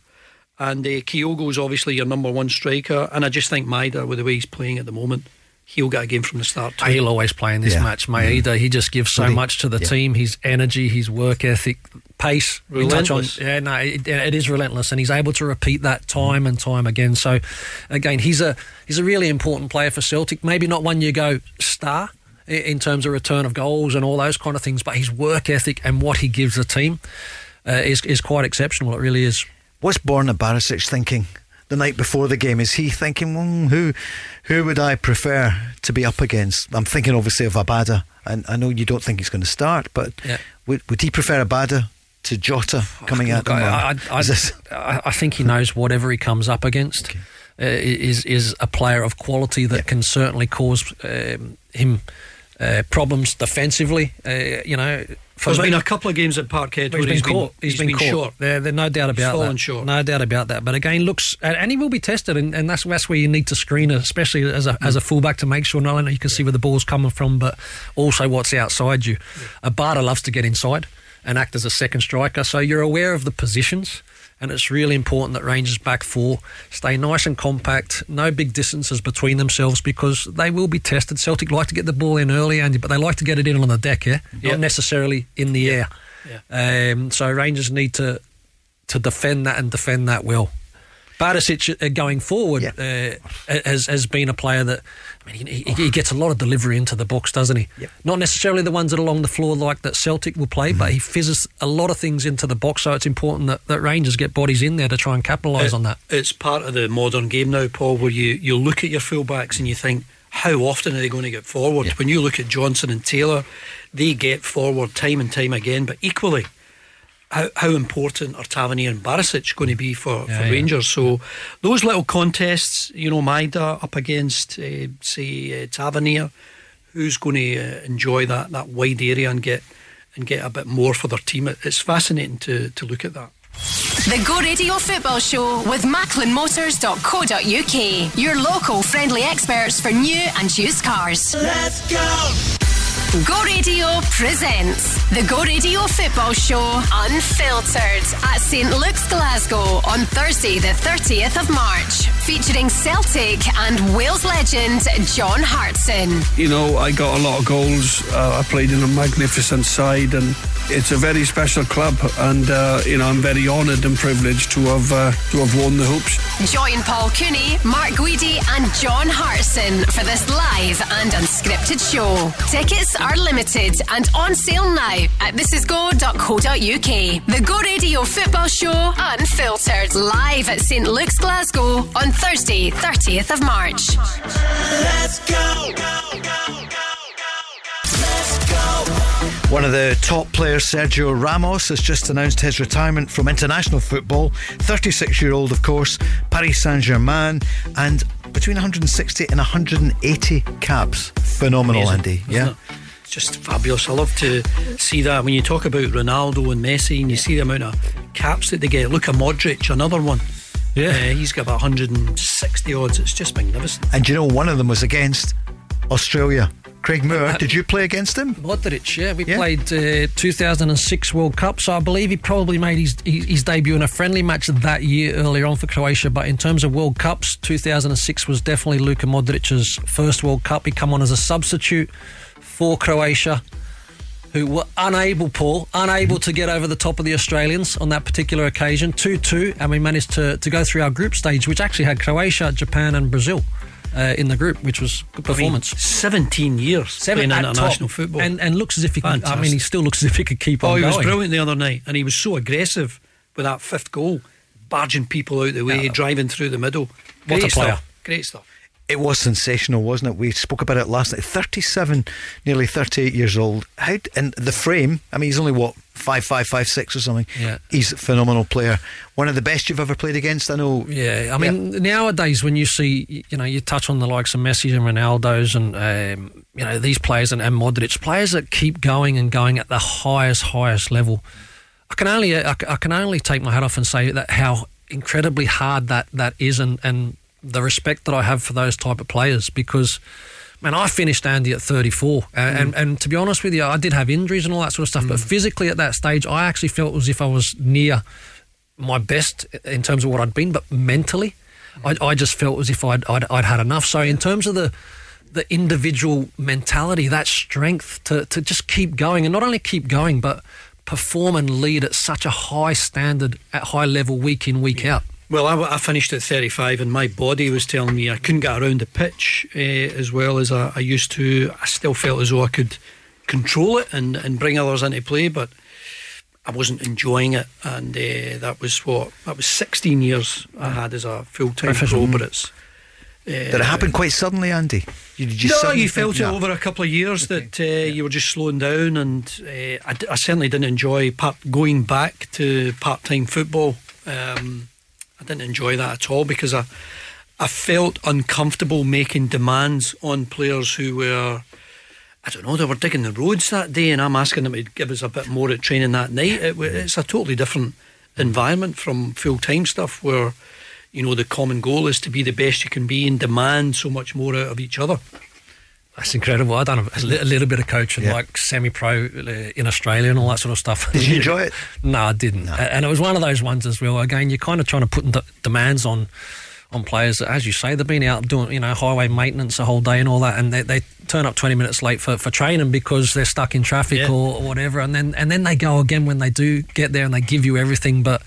And uh, Kyogo's obviously your number one striker. And I just think Maeda, with the way he's playing at the moment, he'll get a game from the start. Too. He'll always play in this Yeah. match, mate. He, he just gives so Really? much to the Yeah. team. His energy, his work ethic, pace. We touch on- Relentless. yeah, no, it, it is relentless, and he's able to repeat that time and time again. So, again, he's a he's a really important player for Celtic. Maybe not one you go star in terms of return of goals and all those kind of things, but his work ethic and what he gives the team uh, is is quite exceptional. It really is. What's Borna Barisic thinking the night before the game? Is he thinking, well, who who would I prefer to be up against? I'm thinking obviously of Abada, and I know you don't think he's going to start, but Yeah. would, would he prefer Abada to Jota coming out? I, I, I, I think he knows whatever he comes up against uh, is is a player of quality that can certainly cause um, him uh, problems defensively. Uh, you know, for There's me- been a couple of games at Parkhead He's where been caught. been, he's been, caught. short. There, there's no doubt He's about fallen that. short. No doubt about that. But again, looks and, he will be tested, and, and that's that's where you need to screen, especially as a as a fullback, to make sure not only you can see where the ball's coming from, but also what's outside you. a Abada loves to get inside and act as a second striker, so you're aware of the positions. And it's really important that Rangers back four stay nice and compact, no big distances between themselves because they will be tested. Celtic like to get the ball in early, Andy, but they like to get it in on the deck, yeah, Yeah. not necessarily in the air. Um, so Rangers need to to defend that and defend that well. Barisic uh, going forward uh, has has been a player that I mean he, he, he gets a lot of delivery into the box, doesn't he? Not necessarily the ones that are along the floor like that Celtic will play, but he fizzes a lot of things into the box. So it's important that, that Rangers get bodies in there to try and capitalise It- on that. It's part of the modern game now, Paul, where you, you look at your fullbacks and you think, how often are they going to get forward? When you look at Johnston and Taylor, they get forward time and time again, but equally, how, how important are Tavernier and Barisic going to be for, Yeah, for yeah. Rangers? So those little contests, you know, Maeda up against, uh, say, uh, Tavernier, who's going to uh, enjoy that, that wide area and get and get a bit more for their team? It, it's fascinating to, to look at that. The Go Radio Football Show with MacklinMotors.co.uk. Your local friendly experts for new and used cars. Let's go! Go Radio presents the Go Radio Football Show Unfiltered at St Luke's Glasgow on Thursday, the 30th of March, featuring Celtic and Wales legend John Hartson. You know, I got a lot of goals. Uh, I played in a magnificent side, and it's a very special club. And uh, you know, I'm very honoured and privileged to have uh, to have won the hoops. Join Paul Cooney, Mark Guidi, and John Hartson for this live and unscripted show. Tickets are limited and on sale now at thisisgo.co.uk. The Go Radio Football Show Unfiltered live at St Luke's Glasgow on Thursday, 30th of March. Let's go! Let's go! One of the top players, Sergio Ramos, has just announced his retirement from international football. 36 year old, of course, Paris Saint Germain, and between 160 and 180 caps. Phenomenal, Amazing, Andy. Yeah. it? It's just fabulous. I love to see that. When you talk about Ronaldo and Messi and you see the amount of caps that they get. Look at Modric, another one. Yeah. Uh, he's got about 160 odds. It's just magnificent. And you know, one of them was against Australia. Craig Moore, did you play against him? Modric, yeah, we played uh, 2006 World Cup, so I believe he probably made his, his debut in a friendly match that year earlier on for Croatia. But in terms of World Cups, 2006 was definitely Luka Modric's first World Cup. He come on as a substitute for Croatia, who were unable, Paul, unable to get over the top of the Australians on that particular occasion, 2-2, and we managed to to go through our group stage, which actually had Croatia, Japan, and Brazil. Uh, in the group, which was good I mean, performance. 17 years Seven playing at international top. football. and and looks as if he. Can, I mean, he still looks as if he could keep Oh, on he was brilliant the other night, and he was so aggressive with that fifth goal, barging people out the way, driving through the middle. What a player. Stuff. Great stuff. It was sensational, wasn't it? We spoke about it last night. 37, nearly 38 years old. How and the frame? I mean, he's only what five, five, five, six or something. Yeah. he's a phenomenal player. One of the best you've ever played against. I know. Yeah, I mean, nowadays when you see, you know, you touch on the likes of Messi and Ronaldo's and, um, you know, these players and, and Modric, players that keep going and going at the highest, highest level. I can only, I can only take my hat off and say that how incredibly hard that, that is and, and the respect that I have for those type of players because. Man, I finished Andy at 34, and, mm. and, and to be honest with you, I did have injuries and all that sort of stuff. But mm. physically, at that stage, I actually felt as if I was near my best in terms of what I'd been, but mentally, mm. I, I just felt as if I'd, I'd, I'd had enough. So, in terms of the the individual mentality, that strength to, to just keep going, and not only keep going, but perform and lead at such a high standard, at high level, week in, week out. Well, I, I finished at 35, and my body was telling me I couldn't get around the pitch uh, as well as I, I used to. I still felt as though I could control it and, and bring others into play, but I wasn't enjoying it. And uh, that was what that was 16 years I had as a full time pro. But it's uh, Did it happen quite suddenly, Andy? You, did you no, you felt it No. over a couple of years that uh, you were just slowing down, and uh, I, d- I certainly didn't enjoy part, going back to part time football. Um, I didn't enjoy that at all because I I felt uncomfortable making demands on players who were. I don't know, they were digging the roads that day, and I'm asking them to give us a bit more at training that night. It, it's a totally different environment from full time stuff where, you know, the common goal is to be the best you can be and demand so much more out of each other. That's incredible. I've done a, a little bit of coaching, Yeah. like semi-pro uh, in Australia and all that sort of stuff. Did you *laughs* enjoy it? No, I didn't. A- And it was one of those ones as well. Again, you're kind of trying to put demands on on players that, as you say, they've been out doing you know highway maintenance the whole day and all that, and they, they turn up 20 minutes late for, for training because they're stuck in traffic Yeah. or, or whatever, and then and then they go again when they do get there and they give you everything, but.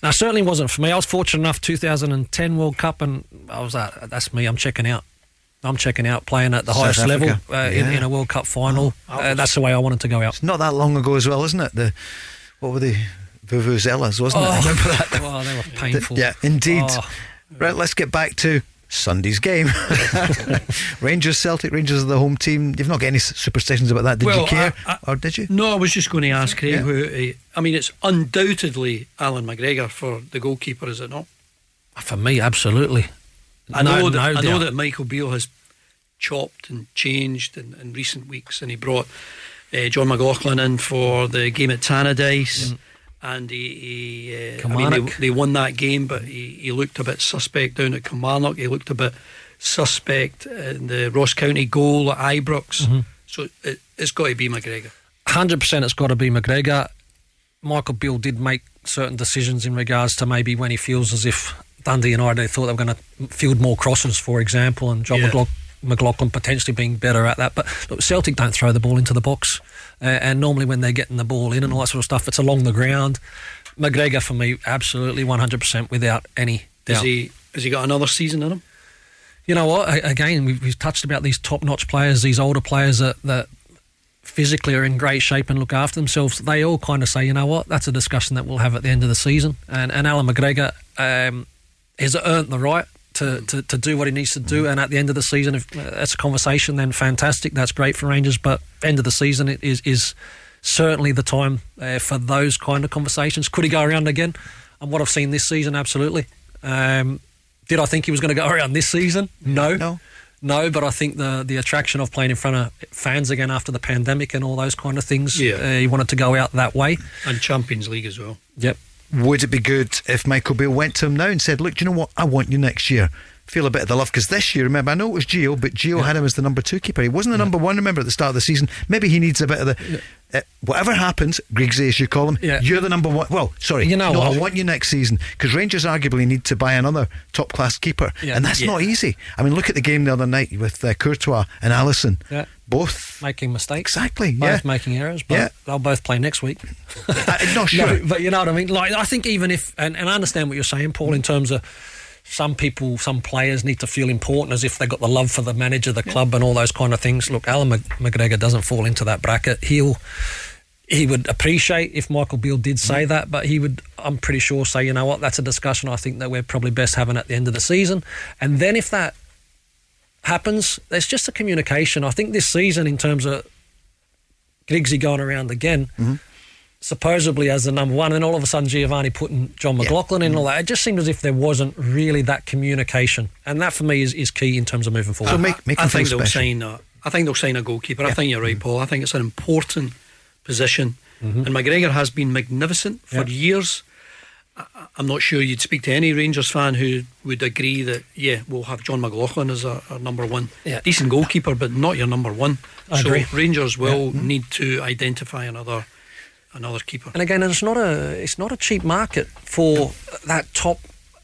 No, certainly wasn't for me. I was fortunate enough 2010 World Cup, and I was like, that's me. I'm checking out. I'm checking out playing at the South highest level uh, in, Yeah. in a World Cup final. Uh, that's the way I wanted to go out. It's not that long ago as well, isn't it? The what were the vuvuzelas, wasn't it? Oh, *laughs* Remember that? *laughs* Well, they were painful. Yeah, indeed. Oh. Right, let's get back to Sunday's game. *laughs* Rangers, Celtic, Rangers are the home team. You've not got any superstitions about that, did Well, you care? I- I- or did you? No, I was just going to ask Craig. Yeah. Who, uh, I mean, it's undoubtedly Allan McGregor for the goalkeeper, is it not? For me, absolutely. I No- know that no I know that Michael Beale has chopped and changed in, in recent weeks, and he brought uh, Jon McLaughlin in for the game at Tannadice. And he, he uh, I mean, they, they won that game, but he, he looked a bit suspect down at Kilmarnock. He looked a bit suspect in the Ross County goal at Ibrox. Mm-hmm. So it, it's got to be McGregor. Hundred percent, it's got to be McGregor. Michael Beale did make certain decisions in regards to maybe when he feels as if Dundee United thought they were going to field more crosses, for example, and Jon Yeah. McLaughlin, McLaughlin potentially being better at that. But look, Celtic don't throw the ball into the box, uh, and normally when they're getting the ball in and all that sort of stuff, it's along the ground. McGregor for me, absolutely one hundred percent, without any doubt. Has he has he got another season in him? You know what? Again, we've, we've touched about these top-notch players, these older players that, that physically are in great shape and look after themselves. They all kind of say, you know what? That's a discussion that we'll have at the end of the season. And, and Allan McGregor um, has earned the right to, to, to do what he needs to do. And at the end of the season, if uh, that's a conversation, then fantastic. That's great for Rangers. But end of the season it is is certainly the time uh, for those kind of conversations. Could he go around again? And what I've seen this season, absolutely. Um, did I think he was going to go around this season? No. No. No, but I think the the attraction of playing in front of fans again after the pandemic and all those kind of things, Yeah. uh, he wanted to go out that way. And Champions League as well. Yep. Would it be good if Michael Beale went to him now and said, "Look, do you know what? I want you next year. Feel a bit of the love because this year, remember, I know it was Gio, but Gio had him as the number two keeper. He wasn't the number one. Remember at the start of the season, maybe he needs a bit of the. Uh, whatever happens, Griggsy, as you call him, Yeah. you're the number one. Well, sorry, You know no, what? I want you next season because Rangers arguably need to buy another top class keeper, Yeah. and that's Yeah. not easy. I mean, look at the game the other night with uh, Courtois and Alisson, Yeah. Both Making mistakes. exactly, Both yeah. making errors, but Yeah. they'll both play next week. *laughs* I- *laughs* no, sure. No, but you know what I mean? Like, I think even if, and, and I understand what you're saying, Paul, in terms of some people, some players need to feel important as if they've got the love for the manager, the club, and all those kind of things. Look, Allan McGregor doesn't fall into that bracket. He'll. He would appreciate if Michael Beale did say mm. that, but he would, I'm pretty sure, say, you know what, that's a discussion I think that we're probably best having at the end of the season. And then if that happens, there's just a communication. I think this season, in terms of Griggsy going around again, mm-hmm. supposedly as the number one, and all of a sudden Giovanni putting Jon McLaughlin in and all mm-hmm. that. It just seemed as if there wasn't really that communication, and that for me is, is key in terms of moving forward. So make, make I him feel think they'll special. sign. A, I think they'll sign a goalkeeper. I think you're right, mm-hmm. Paul. I think it's an important position, and McGregor has been magnificent for Yeah. years. I'm not sure you'd speak to any Rangers fan who would agree that yeah, we'll have Jon McLaughlin as our, our number one, Yeah. decent goalkeeper, but not your number one. I so agree. Rangers will need to identify another another keeper. And again, it's not a it's not a cheap market for that top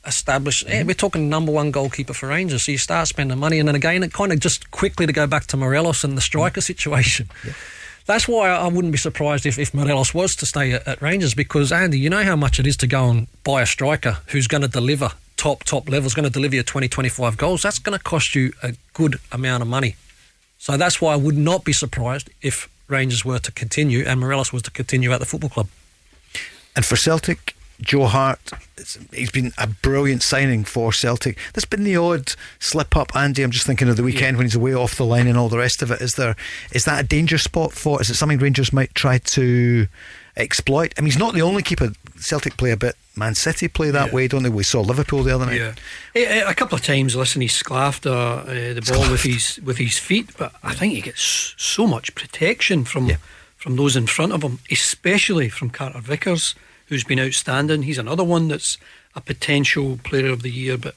established. eh, we're talking number one goalkeeper for Rangers, so you start spending money, and then again, it kind of just quickly to go back to Morelos and the striker situation. That's why I wouldn't be surprised if, if Morelos was to stay at, at Rangers because Andy, you know how much it is to go and buy a striker who's going to deliver top top levels, going to deliver you 20, 25 goals. That's going to cost you a good amount of money. So that's why I would not be surprised if Rangers were to continue and Morelos was to continue at the football club. And for Celtic, Joe Hart, he's been a brilliant signing for Celtic. There's been the odd slip up, Andy. I'm just thinking of the weekend when he's away off the line and all the rest of it. Is there is that a danger spot for? Is it something Rangers might try to exploit? I mean, he's not the only keeper. Celtic play a bit. Man City play that way, don't they? We saw Liverpool the other night. Yeah, eh, a couple of times. Listen, he sclaffed uh, uh, the ball with his with his feet, but I think he gets so much protection from from those in front of him, especially from Carter Vickers, who's been outstanding. He's another one that's a potential Player of the Year, but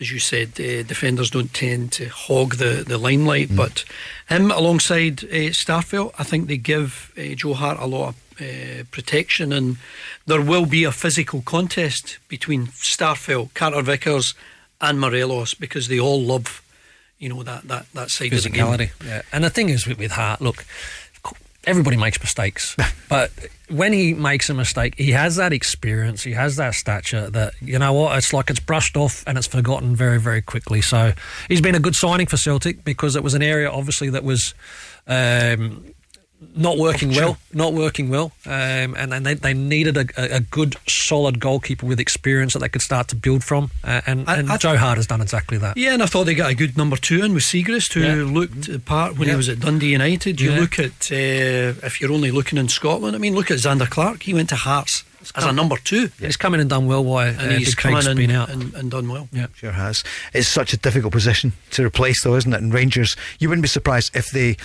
as you said, uh, defenders don't tend to hog the, the limelight. But him alongside uh, Starfelt, I think they give uh, Joe Hart a lot of uh, protection, and there will be a physical contest between Starfelt, Carter Vickers, and Morelos because they all love, you know, that that that side of the game. physicality. Yeah. And the thing is with, with Hart, look, everybody makes mistakes, *laughs* but when he makes a mistake, he has that experience, he has that stature that you know what, it's like it's brushed off and it's forgotten very, very quickly. So he's been a good signing for Celtic because it was an area obviously that was. Um, not working well, not working well, um, and, and they, they needed a, a, a good, solid goalkeeper with experience that they could start to build from, uh, and, and I- Joe Hart has done exactly that. Yeah, and I thought they got a good number two in with Siegrist, who Yeah. looked the part when Yeah. he was at Dundee United. You Yeah. look at uh, if you're only looking in Scotland. I mean, look at Zander Clark. He went to Hearts as a number two, He's come in and done well while and uh, he's Big come Craig's in been out. and, and done well. Yeah. Sure has. It's such a difficult position to replace, though, isn't it? And Rangers, you wouldn't be surprised if they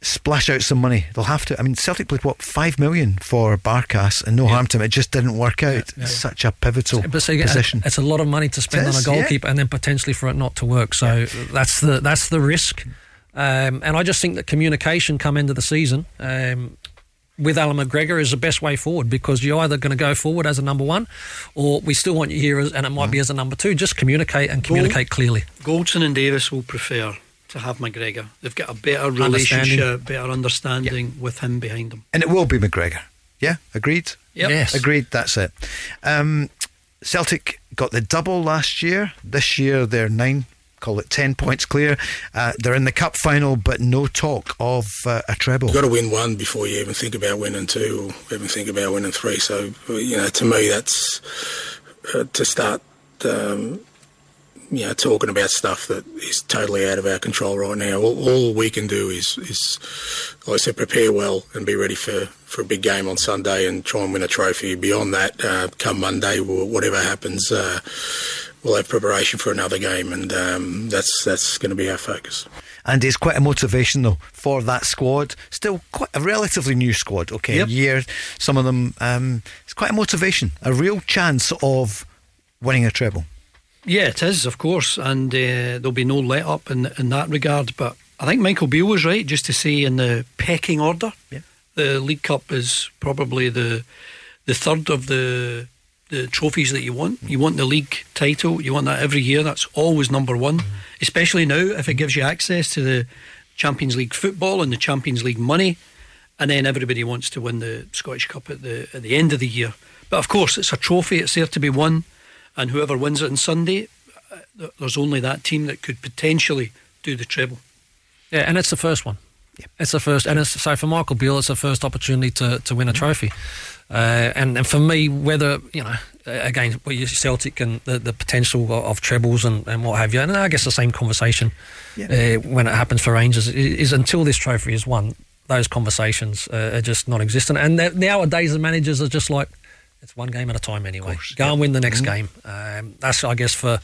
splash out some money. They'll have to. I mean, Celtic played what five million for Barkas, and no harm to him. It just didn't work out. It's such a pivotal But so again, position. it's a lot of money to spend It on a is, yeah. goalkeeper, and then potentially for it not to work. So that's the that's the risk. Um, and I just think that communication come into the season um, with Allan McGregor is the best way forward because you're either going to go forward as a number one, or we still want you here, as, and it might be as a number two. Just communicate and communicate clearly. Goldson and Davis will prefer to have McGregor. They've got a better relationship, better understanding with him behind them. And it will be McGregor. Yeah, agreed. Yep. Yes. agreed. That's it. Um, Celtic got the double last year. This year they're nine. Call it ten points clear. Uh, they're in the cup final, but no talk of uh, a treble. You've got to win one before you even think about winning two or even think about winning three. So, you know, to me, that's uh, to start, um, you know, talking about stuff that is totally out of our control right now. All, all we can do is, is, like I said, prepare well and be ready for, for a big game on Sunday and try and win a trophy. Beyond that, uh, come Monday, whatever happens, uh, we'll have preparation for another game, and um, that's that's going to be our focus. And it's quite a motivation, though, for that squad. Still quite a relatively new squad, okay? Yep. A year, some of them. Um, it's quite a motivation, a real chance of winning a treble. Yeah, it is, of course, and uh, there'll be no let up in in that regard. But I think Michael Beale was right just to say in the pecking order, Yeah. the League Cup is probably the the third of the the trophies that you want. You want the league title. You want that every year. That's always number one, especially now if it gives you access to the Champions League football and the Champions League money. And then everybody wants to win the Scottish Cup at the at the end of the year. But of course, it's a trophy. It's there to be won, and whoever wins it on Sunday, uh, there's only that team that could potentially do the treble. Yeah, and it's the first one. Yeah. It's the first, and it's, so for Michael Beale, it's the first opportunity to, to win a trophy. Uh, and, and for me, whether you know, uh, again, well, you Celtic and the, the potential of, of trebles and, and what have you, and I guess the same conversation uh, when it happens for Rangers is, is until this trophy is won, those conversations uh, are just non-existent. And that- nowadays, the managers are just like. It's one game at a time anyway. Go and win the next game. Um, that's, I guess, for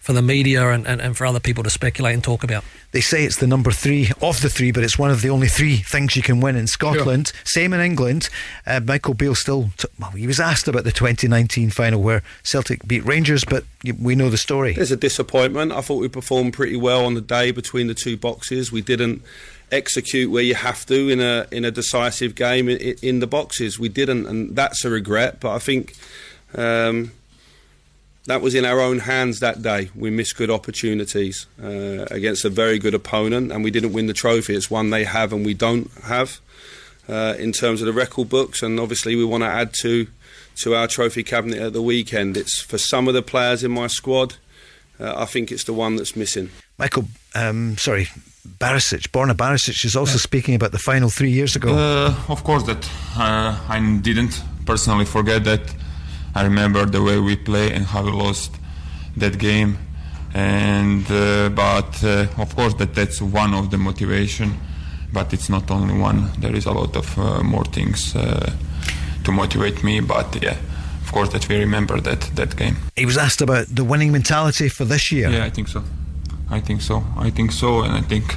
for the media and, and, and for other people to speculate and talk about. They say it's the number three of the three, but it's one of the only three things you can win in Scotland. Same in England. Uh, Michael Beale still, took, well, he was asked about the 2019 final where Celtic beat Rangers, but we know the story. There's a disappointment. I thought we performed pretty well on the day between the two boxes. We didn't execute where you have to in a in a decisive game in, in the boxes. We didn't, and that's a regret. But I think um, that was in our own hands that day. We missed good opportunities uh, against a very good opponent, and we didn't win the trophy. It's one they have and we don't have uh, in terms of the record books, and obviously we want to add to to our trophy cabinet at the weekend. It's for some of the players in my squad. Uh, I think it's the one that's missing. Michael, um, sorry, Barisic, Borna Barisic is also speaking about the final three years ago. Uh, of course, that uh, I didn't personally forget that. I remember the way we play and how we lost that game, and uh, but uh, of course that that's one of the motivation, but it's not only one. There is a lot of uh, more things uh, to motivate me. But yeah, of course that we remember that that game. He was asked about the winning mentality for this year. Yeah, I think so. I think so. I think so, and I think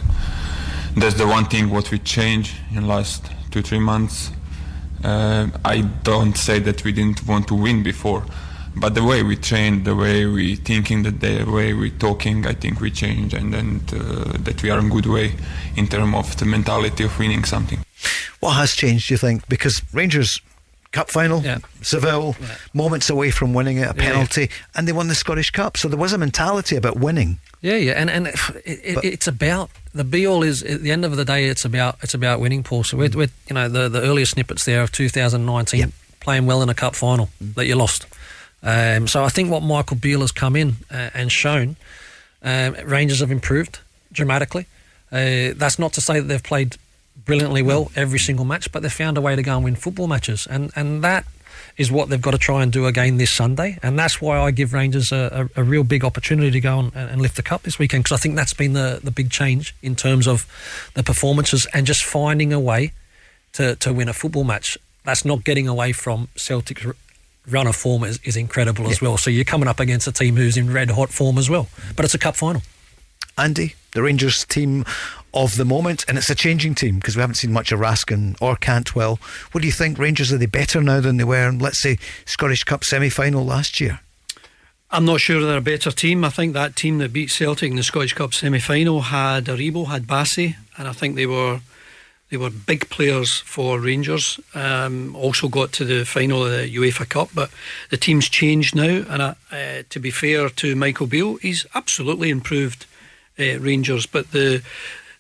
that's the one thing what we changed in last two three months. Uh, I don't say that we didn't want to win before, but the way we train, the way we thinking, the, the way we talking, I think we change, and then uh, that we are in good way in terms of the mentality of winning something. What has changed, do you think? Because Rangers Cup final, Seville, moments away from winning it, a Yeah, yeah. penalty, and they won the Scottish Cup. So there was a mentality about winning. Yeah, yeah, and and it, it, it's about the be all is at the end of the day. It's about it's about winning, Paul. So with, with you know the the earlier snippets there of 2019 playing well in a cup final that you lost. Um, so I think what Michael Beale has come in uh, and shown, um, Rangers have improved dramatically. Uh, that's not to say that they've played brilliantly well every single match, but they've found a way to go and win football matches, and and that is what they've got to try and do again this Sunday, and that's why I give Rangers a, a, a real big opportunity to go and, and lift the cup this weekend because I think that's been the the big change in terms of the performances and just finding a way to to win a football match. That's not getting away from Celtic's run of form is, is incredible as well. So you're coming up against a team who's in red hot form as well, but it's a cup final. Andy, the Rangers team of the moment, and it's a changing team because we haven't seen much of Raskin or Cantwell. What do you think? Rangers are they better now than they were in, let's say, Scottish Cup semi final last year? I'm not sure they're a better team. I think that team that beat Celtic in the Scottish Cup semi final had Aribo, had Bassey, and I think they were they were big players for Rangers. Um, also got to the final of the UEFA Cup, but the team's changed now. And uh, to be fair to Michael Beale, he's absolutely improved uh, Rangers. But the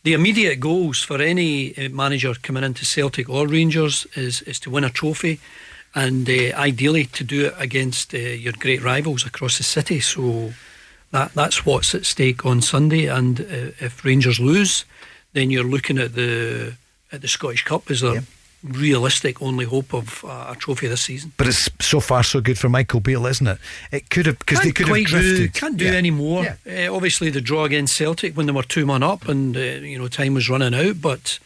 the immediate goals for any uh, manager coming into Celtic or Rangers is is to win a trophy, and uh, ideally to do it against uh, your great rivals across the city. So that that's what's at stake on Sunday. And uh, if Rangers lose, then you're looking at the at the Scottish Cup as a realistic only hope of uh, a trophy this season. But it's so far so good for Michael Beale, isn't it? It could have because they Can't could have quite do, drifted. can't do Yeah. any more. Uh, obviously, the draw against Celtic when they were two man up and uh, you know time was running out, but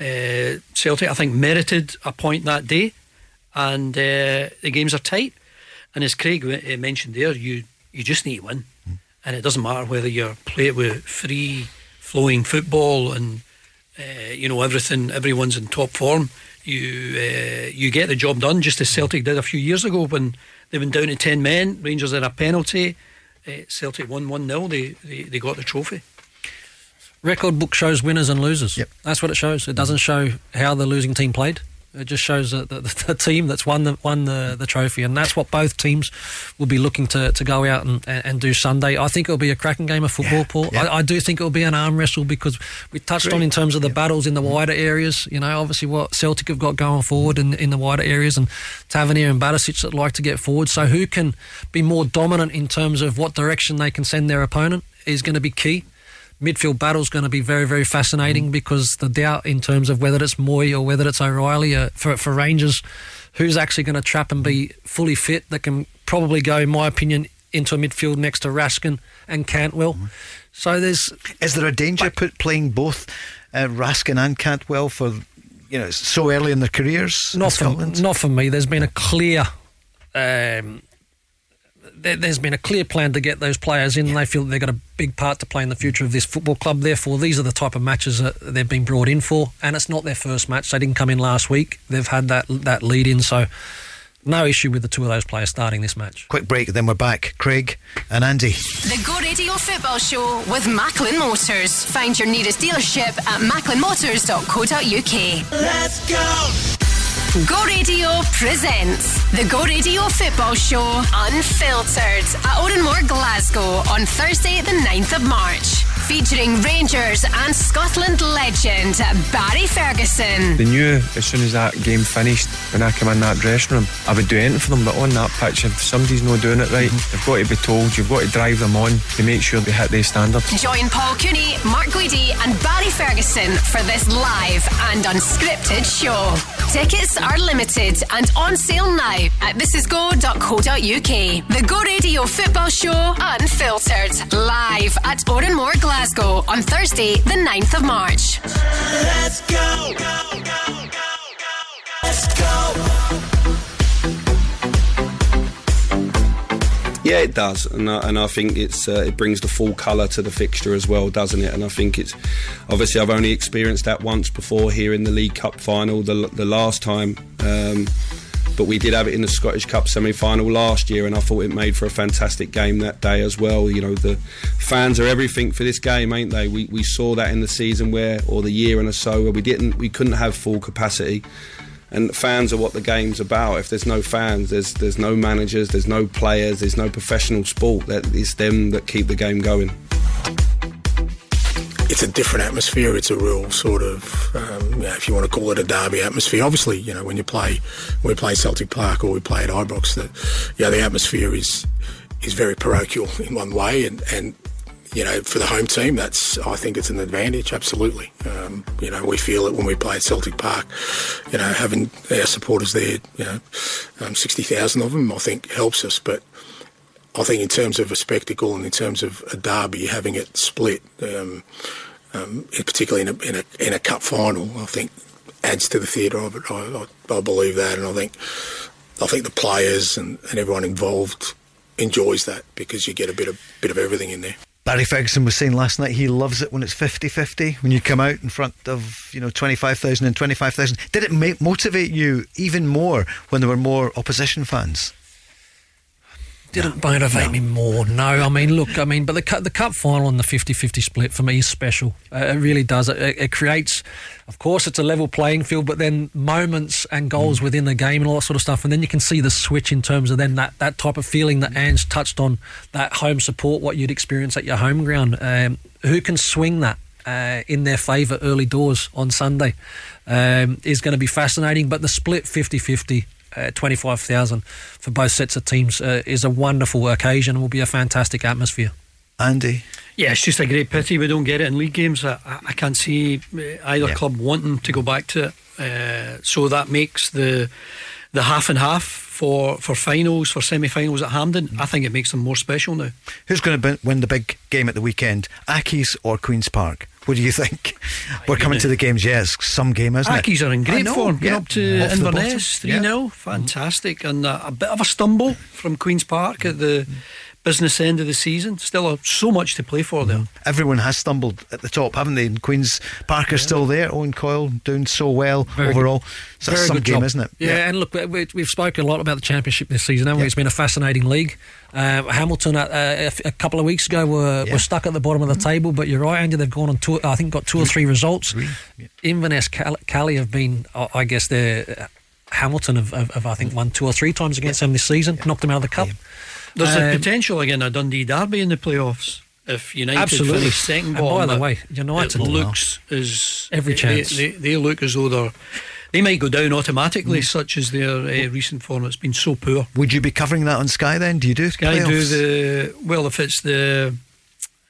uh, Celtic I think merited a point that day, and uh, the games are tight. And as Craig uh, mentioned there, you you just need to win, and it doesn't matter whether you're play it with free flowing football and uh, you know everything. Everyone's in top form. You uh, you get the job done, just as Celtic did a few years ago when they went down to ten men. Rangers had a penalty. Uh, Celtic won one 0 They, they they got the trophy. Record book shows winners and losers. Yep. That's what it shows. It doesn't show how the losing team played. It just shows the, the, *laughs* the team that's won the won the, the trophy, and that's what both teams will be looking to, to go out and, and, and do Sunday. I think it'll be a cracking game of football, Paul. I, I do think it'll be an arm wrestle because we touched on in terms of the battles in the mm-hmm. wider areas. You know, obviously what Celtic have got going forward in, in the wider areas, and Tavernier and Barisic that like to get forward. So who can be more dominant in terms of what direction they can send their opponent is going to be key midfield battle is going to be very, very fascinating because the doubt in terms of whether it's Mooy or whether it's O'Reilly uh, for, for Rangers, who's actually going to trap and be fully fit that can probably go, in my opinion, into a midfield next to Raskin and Cantwell. So there's. Is there a danger put playing both uh, Raskin and Cantwell for you know so early in their careers? Not for, not for me. There's been a clear. Um, there's been a clear plan to get those players in. They feel that they've got a big part to play in the future of this football club. Therefore, these are the type of matches that they've been brought in for. And it's not their first match. They didn't come in last week. They've had that that lead in. So, no issue with the two of those players starting this match. Quick break, then we're back. Craig and Andy. The Go Radio Football Show with Macklin Motors. Find your nearest dealership at macklinmotors.co.uk. Let's go! Go Radio presents the Go Radio Football Show Unfiltered at Oran Mor, Glasgow on Thursday, the 9th of March. Featuring Rangers and Scotland legend Barry Ferguson. They knew as soon as that game finished, when I came in that dressing room, I would do anything for them. But on that pitch, if somebody's not doing it right, they've got to be told. You've got to drive them on to make sure they hit their standards. Join Paul Cooney, Mark Guidi, and Barry Ferguson for this live and unscripted show. Tickets are limited and on sale now at thisisgo.co.uk. The Go Radio Football Show Unfiltered, live at Oran Mor, Glasgow on Thursday, the 9th of March. Let's go! Let's go! Yeah, it does, and I, and I think it's uh, it brings the full colour to the fixture as well, doesn't it? And I think it's obviously I've only experienced that once before here in the League Cup final. The the last time um, but we did have it in the Scottish Cup semi-final last year, and I thought it made for a fantastic game that day as well. You know, the fans are everything for this game, ain't they? We we saw that in the season where, or the year and a so, where we didn't, we couldn't have full capacity. And fans are what the game's about. If there's no fans, there's there's no managers, there's no players, there's no professional sport. That it's them that keep the game going it's a different atmosphere. It's a real sort of, um, if you want to call it a derby atmosphere. Obviously, you know, when you play, when we play Celtic Park or we play at Ibrox, that yeah, the atmosphere is is very parochial in one way, and and you know, for the home team, that's I think it's an advantage. Absolutely, um, you know, we feel it when we play at Celtic Park. You know, having our supporters there, you know, um, sixty thousand of them, I think helps us, but. I think in terms of a spectacle and in terms of a derby, having it split, um, um, particularly in a, in a in a cup final, I think adds to the theatre of it. I, I, I, believe that, and I think I think the players and, and everyone involved enjoys that because you get a bit of bit of everything in there. Barry Ferguson was saying last night he loves it when it's 50-50, when you come out in front of, you know, 25,000 and 25,000. Did it make, motivate you even more when there were more opposition fans? Didn't motivate no. me more. No, I mean, look, I mean, but the cup, the cup final and the 50-50 split for me is special. Uh, it really does. It, it, creates, of course, it's a level playing field, but then moments and goals mm. within the game and all that sort of stuff, and then you can see the switch in terms of then that that type of feeling that Ange touched on, that home support, what you'd experience at your home ground. Um, who can swing that? Uh, in their favour early doors on Sunday um, is going to be fascinating. But the split 50 50 uh, 25,000 for both sets of teams uh, is a wonderful occasion and will be a fantastic atmosphere. Andy? Yeah, it's just a great pity we don't get it in league games. I, I can't see uh, either yeah. club wanting to go back to it. Uh, so that makes the the half and half for, for finals, for semi finals at Hampden. Mm. I think it makes them more special now. Who's going to win the big game at the weekend? Accies or Queen's Park? What do you *laughs* think? We're coming to the games, yes. Some game, isn't Accies it? are in great form. Get up to Off Inverness 3 0. Yeah. Fantastic. And uh, a bit of a stumble from Queen's Park at the. Business end of the season. Still uh, so much to play for there. Everyone has stumbled at the top, haven't they? And Queen's Parker's yeah. still there. Owen Coyle doing so well Very overall. Good. So that's some game, job. isn't it? Yeah, yeah, and look, we, have spoken a lot about the championship this season, haven't we? It's been a fascinating league. Uh, Hamilton uh, a, a, couple of weeks ago were, were stuck at the bottom of the table, but you're right, Andy. They've gone on two. I think got two or three results. Inverness, Caley have been, I guess, they're. Uh, Hamilton have, have, have, I think, won two or three times against them this season, knocked them out of the cup. There's um, a potential again a Dundee derby in the playoffs. If United absolutely. finish second bottom, and by the way, United it looks as every they, chance. They, they, they, look as though they're they might go down automatically, mm. such as their uh, recent form. It's been so poor. Would you be covering that on Sky then? Do you do Sky playoffs? do the well if it's the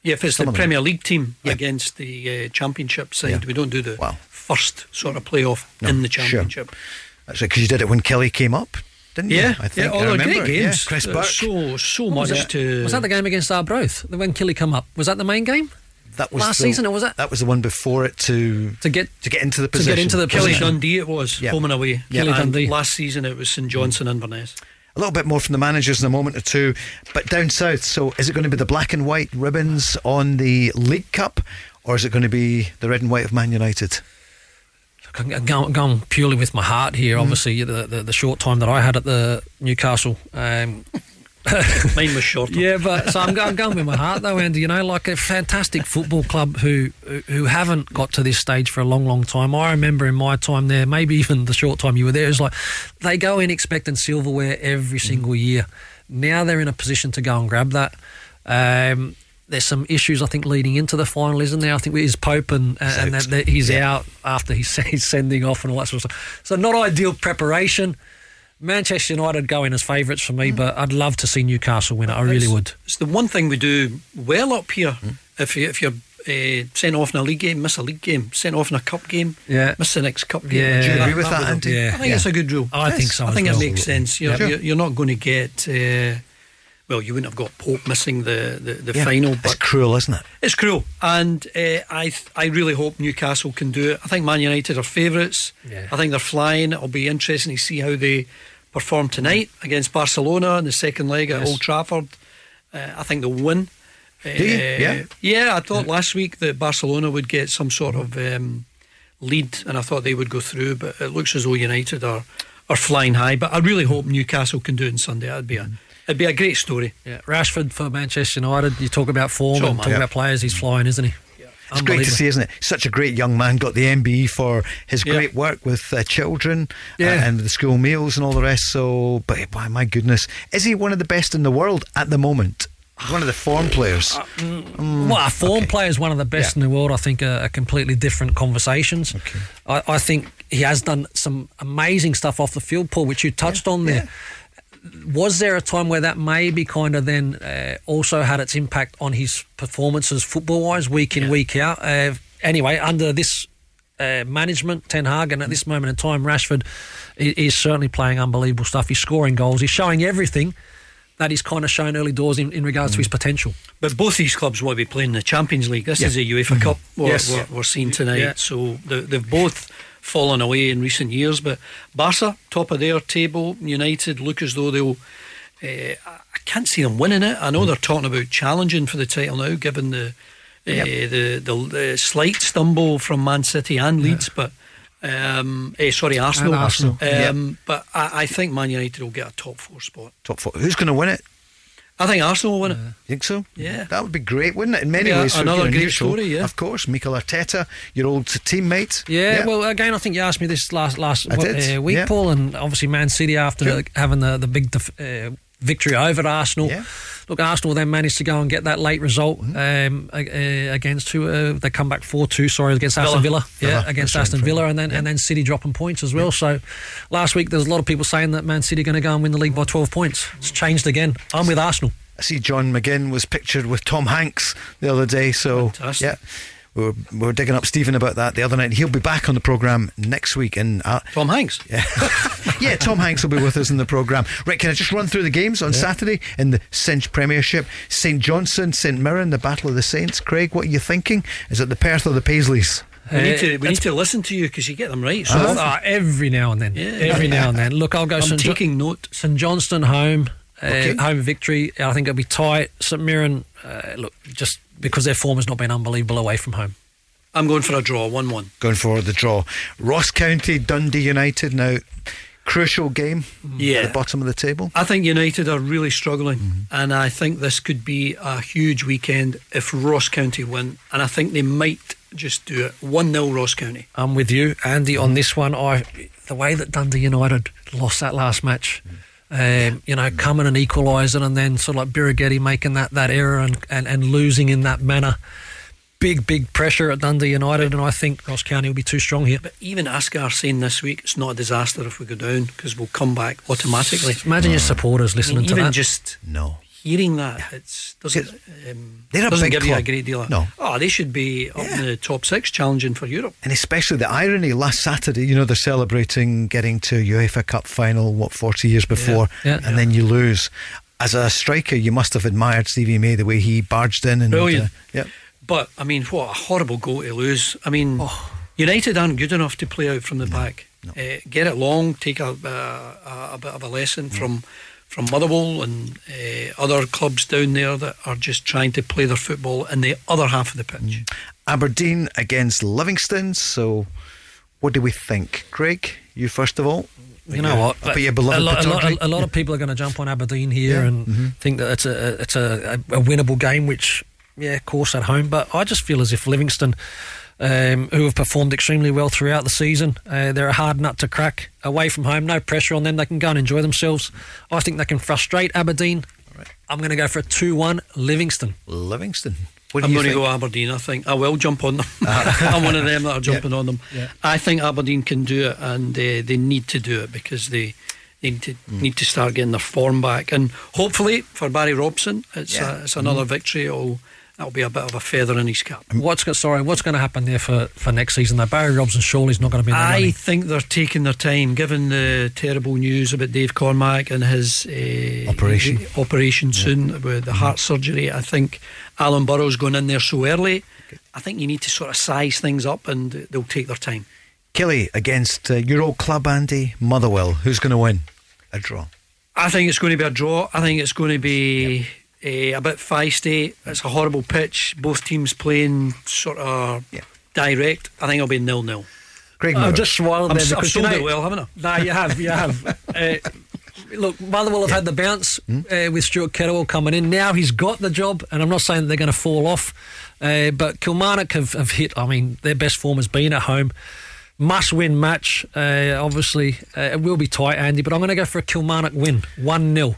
yeah if it's Some the Premier League team yeah. against the uh, Championship side. Yeah. We don't do the wow. first sort of playoff no, in the Championship. Sure. That's right because you did it when Killie came up didn't yeah, you? I think. Yeah, all the great games. Yeah. Chris uh, Burke. So, so much was to. Was that the game against Arbroath? When Killie come up? Was that the main game? That was last the, season, or was it? That was the one before it to to get to get into the position. To get into the Killie position. Dundee, it was yep. home and away. Yep. Killie Dundee. Last season, it was St Johnstone Inverness. A little bit more from the managers in a moment or two, but down south. So, is it going to be the black and white ribbons on the League Cup, or is it going to be the red and white of Man United? Going, going purely with my heart here. Mm. Obviously, the, the, the short time that I had at the Newcastle. Um, *laughs* Mine was short. *laughs* Yeah, but so I'm going, I'm going with my heart though, Andy. You know, like a fantastic football club who who haven't got to this stage for a long, long time. I remember in my time there, maybe even the short time you were there, is like they go in expecting silverware every single mm. year. Now they're in a position to go and grab that. Um, there's some issues I think leading into the final, isn't there? I think with his Pope and, and that, that he's yeah. out after he's, *laughs* he's sending off and all that sort of stuff. So not ideal preparation. Manchester United go in as favourites for me, mm. but I'd love to see Newcastle win it. I really would. It's the one thing we do well up here. Mm. If you if you're uh, sent off in a league game, miss a league game, sent off in a cup game, yeah. miss the next cup game. Yeah. Do you agree with that, Andy? Yeah. I think yeah. it's a good rule. I yes. think so. I think well. it makes sense. You're, you're, you're, not going to get. Uh, well, you wouldn't have got Pope missing the the, the yeah, final. But it's cruel, isn't it? It's cruel, and uh, I I really hope Newcastle can do it. I think Man United are favourites. Yeah. I think they're flying. It'll be interesting to see how they perform tonight against Barcelona in the second leg at yes. Old Trafford. Uh, I think they'll win. Uh, yeah, yeah. I thought yeah. last week that Barcelona would get some sort of um, lead, and I thought they would go through, but it looks as though United are are flying high. But I really hope Newcastle can do it on Sunday. That'd be a it'd be a great story. Yeah, Rashford for Manchester United. You talk about form Sure, and man. talk Yeah. about players. He's flying, isn't he? It's great to see, isn't it? Such a great young man. Got the MBE for his great work with uh, children Yeah. uh, and the school meals and all the rest. So, but by my goodness, is he one of the best in the world at the moment? One of the form players. Mm, well, a form player is one of the best in the world. I think are, are completely different conversations. I, I think he has done some amazing stuff off the field, Paul, which you touched on there. Was there a time where that maybe kind of then uh, also had its impact on his performances football wise, week in, week out? Uh, anyway, under this uh, management, Ten Hag, and at this moment in time, Rashford is certainly playing unbelievable stuff. He's scoring goals, he's showing everything that he's kind of shown early doors in, in regards to his potential. But both these clubs will be playing the Champions League. This Yeah. is a UEFA Cup we're, Yes. we're, we're seeing tonight. Yeah. So they've both fallen away in recent years. But Barca, top of their table, United look as though they'll. Uh, I can't see them winning it. I know they're talking about challenging for the title now, given the uh, Yep. the, the the slight stumble from Man City and Leeds, but. Um, eh, sorry, Arsenal. And Arsenal, Um, But I, I think Man United will get a top four spot. Top four. Who's going to win it? I think Arsenal will win it. Think so? Yeah. That would be great, wouldn't it? In many Yeah, ways, another great neutral. story, yeah. Of course, Mikel Arteta, your old teammate. Yeah, well, again, I think you asked me this last last what, uh, week, yeah. Paul, and obviously Man City after Sure. having the the big def- uh, victory over Arsenal. Look, Arsenal then managed to go and get that late result Mm-hmm. um, against who? Uh, they come back four two. Sorry, against Aston Villa. Villa. Yeah, Villa, against that's Aston Villa, and then and then City dropping points as well. So last week there was a lot of people saying that Man City are going to go and win the league by twelve points. It's changed again. I'm with Arsenal. I see John McGinn was pictured with Tom Hanks the other day. So, Fantastic. yeah. We were, we were digging up Stephen about that the other night. He'll be back on the programme next week. And uh, Tom Hanks? Yeah. *laughs* yeah, Tom Hanks will be with us in the programme. Right, can I just run through the games on Saturday in the Cinch Premiership? St Johnstone, St Mirren, the Battle of the Saints. Craig, what are you thinking? Is it the Perth or the Paisleys? We need Uh, to we need to listen to you because you get them right. So Uh-huh. Ah, every now and then. Yeah. Every now and then. Look, I'll go I'm St. Jo- taking note. St Johnstone home, uh, Okay. home victory. I think it'll be tight. St Mirren, uh, look, just because their form has not been unbelievable away from home. I'm going for a draw, one-one. Going for the draw. Ross County, Dundee United. Now, crucial game Yeah. at the bottom of the table. I think United are really struggling, Mm-hmm. and I think this could be a huge weekend if Ross County win, and I think they might just do it one 0 Ross County. I'm with you, Andy, on this one. I the way that Dundee United lost that last match. Um, you know, coming and equalising, and then sort of like Birighitti making that, that error and, and, and losing in that manner. Big, big pressure at Dundee United, and I think Ross County will be too strong here. But even Asghar saying this week it's not a disaster if we go down because we'll come back automatically. Imagine your supporters listening I mean, to even that. just no hearing that it's doesn't um, They're a doesn't big give you a great deal of No. oh they should be up in the top six challenging for Europe. And especially the irony last Saturday, you know, they're celebrating getting to UEFA Cup final, what, 40 years before, Yeah. and then you lose. As a striker, you must have admired Stevie May the way he barged in. and Brilliant. uh, yeah. But I mean, what a horrible goal to lose. I mean, Oh. United aren't good enough to play out from the back. Uh, get it long, take a, uh, a, a bit of a lesson from from Motherwell and uh, other clubs down there that are just trying to play their football in the other half of the pitch. Aberdeen against Livingston. So, what do we think? Craig, you first of all. You know what? But your beloved a, lot, a, lot, a lot of people are going to jump on Aberdeen here Yeah. and Mhm. think that it's a it's a, a winnable game. Which, yeah, of course, at home. But I just feel as if Livingston, um, who have performed extremely well throughout the season, uh, they're a hard nut to crack. Away from home, no pressure on them. They can go and enjoy themselves. I think they can frustrate Aberdeen. I'm going to go for a two-one Livingston. Livingston. What do I'm going to go Aberdeen. I think I will jump on them. *laughs* I'm one of them that are jumping on them. Yeah. I think Aberdeen can do it, and uh, they need to do it because they they need to Hmm. need to start getting their form back. And hopefully for Barry Robson, it's Yeah. uh, it's another victory. It'll that'll be a bit of a feather in his cap. What's go- sorry? What's going to happen there for, for next season? Though Barry Robson surely's not going to be in the I running. think they're taking their time, given the terrible news about Dave Cormack and his uh, Operation. operation soon with the heart surgery. I think Alan Burrow's going in there so early. I think you need to sort of size things up, and they'll take their time. Killie against uh, your old club, Andy Motherwell. Who's going to win? A draw. I think it's going to be a draw. I think it's going to be eh, a bit feisty. It's a horrible pitch. Both teams playing sort of direct. I think it'll be nil nil. Craig I've just swallowed I'm there s- I've because sold it well, haven't I? No, you have, you have. uh, *laughs* look, Motherwell have had the bounce Hmm? uh, with Stuart Kettlewell coming in. Now he's got the job, and I'm not saying that they're going to fall off, uh, but Kilmarnock have, have hit. I mean, their best form has been at home. Must win match. Uh, obviously, uh, it will be tight, Andy, but I'm going to go for a Kilmarnock win, one 0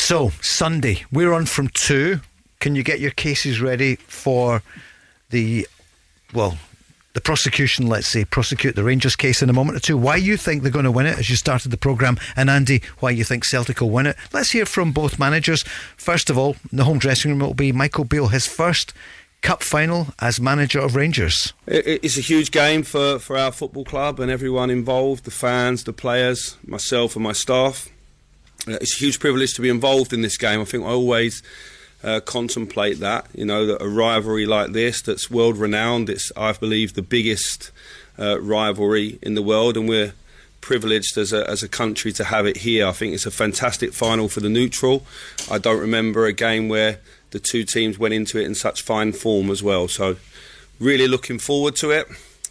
So, Sunday, we're on from two. Can you get your cases ready for the, well, the prosecution, let's say, prosecute the Rangers case in a moment or two? Why you think they're going to win it as you started the programme, and Andy, why you think Celtic will win it? Let's hear from both managers. First of all, in the home dressing room, it will be Michael Beale, his first cup final as manager of Rangers. It- it- It's a huge game for, for our football club and everyone involved the fans, the players, myself, and my staff. Uh, It's a huge privilege to be involved in this game. I think I always uh, contemplate that, you know, that a rivalry like this that's world renowned, it's, I believe, the biggest uh, rivalry in the world, and we're privileged as a, as a country to have it here. I think it's a fantastic final for the neutral. I don't remember a game where the two teams went into it in such fine form as well. So, really looking forward to it.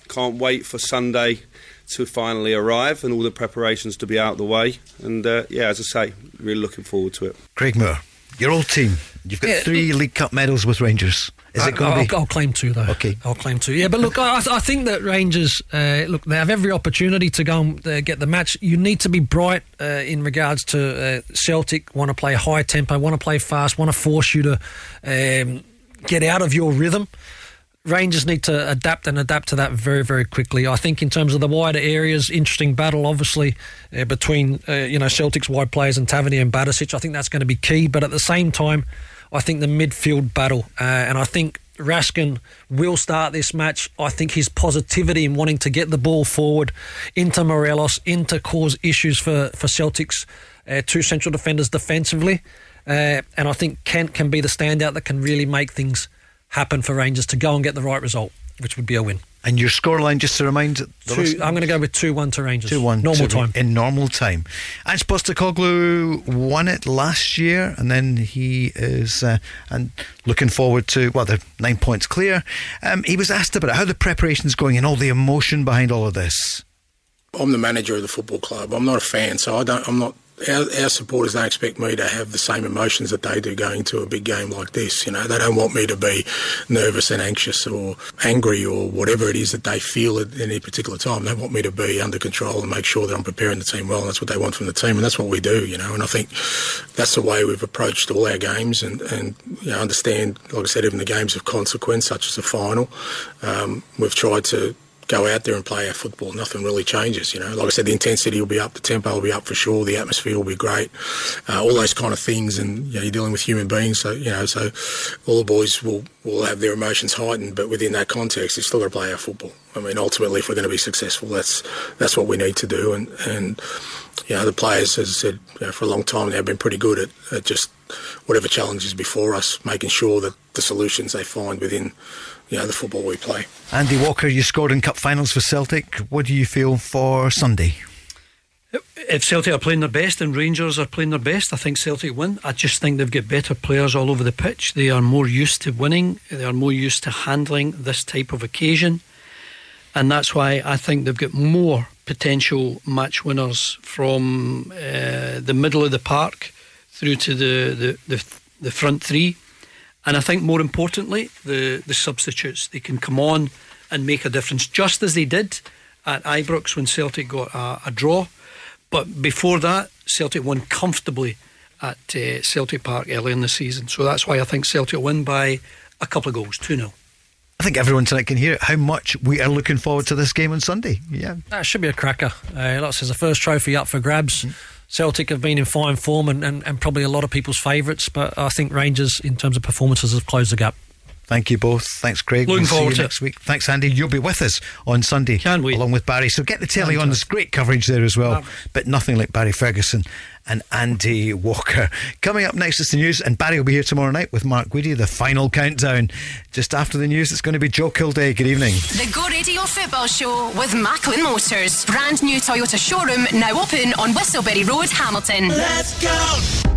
Can't wait for Sunday to finally arrive and all the preparations to be out of the way. And uh, yeah, as I say, really looking forward to it. Craig Moore, your old team. You've got Yeah, three League Cup medals with Rangers. Is it going I'll, to be? I'll claim two though. Okay. I'll claim two. Yeah, but look, I, I think that Rangers uh, look they have every opportunity to go and uh, get the match. You need to be bright uh, in regards to uh, Celtic. Want to play high tempo, want to play fast, want to force you to um, get out of your rhythm. Rangers need to adapt and adapt to that very, very quickly. I think in terms of the wider areas, interesting battle, obviously uh, between uh, you know Celtic's wide players and Tavernier and Barisic. I think that's going to be key. But at the same time, I think the midfield battle, uh, and I think Raskin will start this match. I think his positivity in wanting to get the ball forward into Morelos, into cause issues for for Celtics, uh, two central defenders defensively, uh, and I think Kent can be the standout that can really make things happen for Rangers to go and get the right result, which would be a win. And your scoreline, just to remind Two. I'm going to go with two one to Rangers. Two one normal to- time. in normal time. Ange Postecoglou won it last year, and then he is uh, and looking forward to well, they're nine points clear. Um, he was asked about how the preparation's going and all the emotion behind all of this. I'm the manager of the football club. I'm not a fan, so I don't. I'm not. Our, our supporters don't expect me to have the same emotions that they do going to a big game like this. You know, they don't want me to be nervous and anxious or angry or whatever it is that they feel at any particular time. They want me to be under control and make sure that I'm preparing the team well. And that's what they want from the team, and that's what we do. You know, and I think that's the way we've approached all our games, and and you know, understand, like I said, even the games of consequence, such as the final, um, we've tried to go out there and play our football. Nothing really changes, you know. Like I said, the intensity will be up, the tempo will be up for sure, the atmosphere will be great, uh, all those kind of things. And you know, you're dealing with human beings, so you know, so all the boys will will have their emotions heightened, but within that context, it's still got to play our football. I mean, ultimately, if we're going to be successful, that's that's what we need to do. And and you know, the players, as I said, you know, for a long time, they've been pretty good at, at just whatever challenges before us, making sure that the solutions they find within you know the football we play. Andy Walker, you scored in cup finals for Celtic. What do you feel for Sunday? If Celtic are playing their best and Rangers are playing their best, I think Celtic win. I just think they've got better players all over the pitch. They are more used to winning, they are more used to handling this type of occasion. And that's why I think they've got more potential match winners from uh, the middle of the park through to the, the, the, the front three. And I think more importantly, the, the substitutes. They can come on and make a difference, just as they did at Ibrox when Celtic got a, a draw. But before that, Celtic won comfortably at uh, Celtic Park early in the season. So that's why I think Celtic will win by a couple of goals, 2 0. I think everyone tonight can hear how much we are looking forward to this game on Sunday. Yeah. That should be a cracker. Uh, like I says, the first trophy up for grabs. Celtic have been in fine form and, and, and probably a lot of people's favourites, but I think Rangers, in terms of performances, have closed the gap. Thank you both. Thanks, Craig. Looking we'll see forward you to it. next week. Thanks, Andy. You'll be with us on Sunday, Can't wait. along with Barry. So get the telly on. There's great coverage there as well, but nothing like Barry Ferguson and Andy Walker. Coming up next is the news, and Barry will be here tomorrow night with Mark Guidi. The final countdown. Just after the news, it's going to be Joe Kildare. Good evening. The Go Radio Football Show with Macklin Motors. Brand new Toyota showroom now open on Whistleberry Road, Hamilton. Let's go.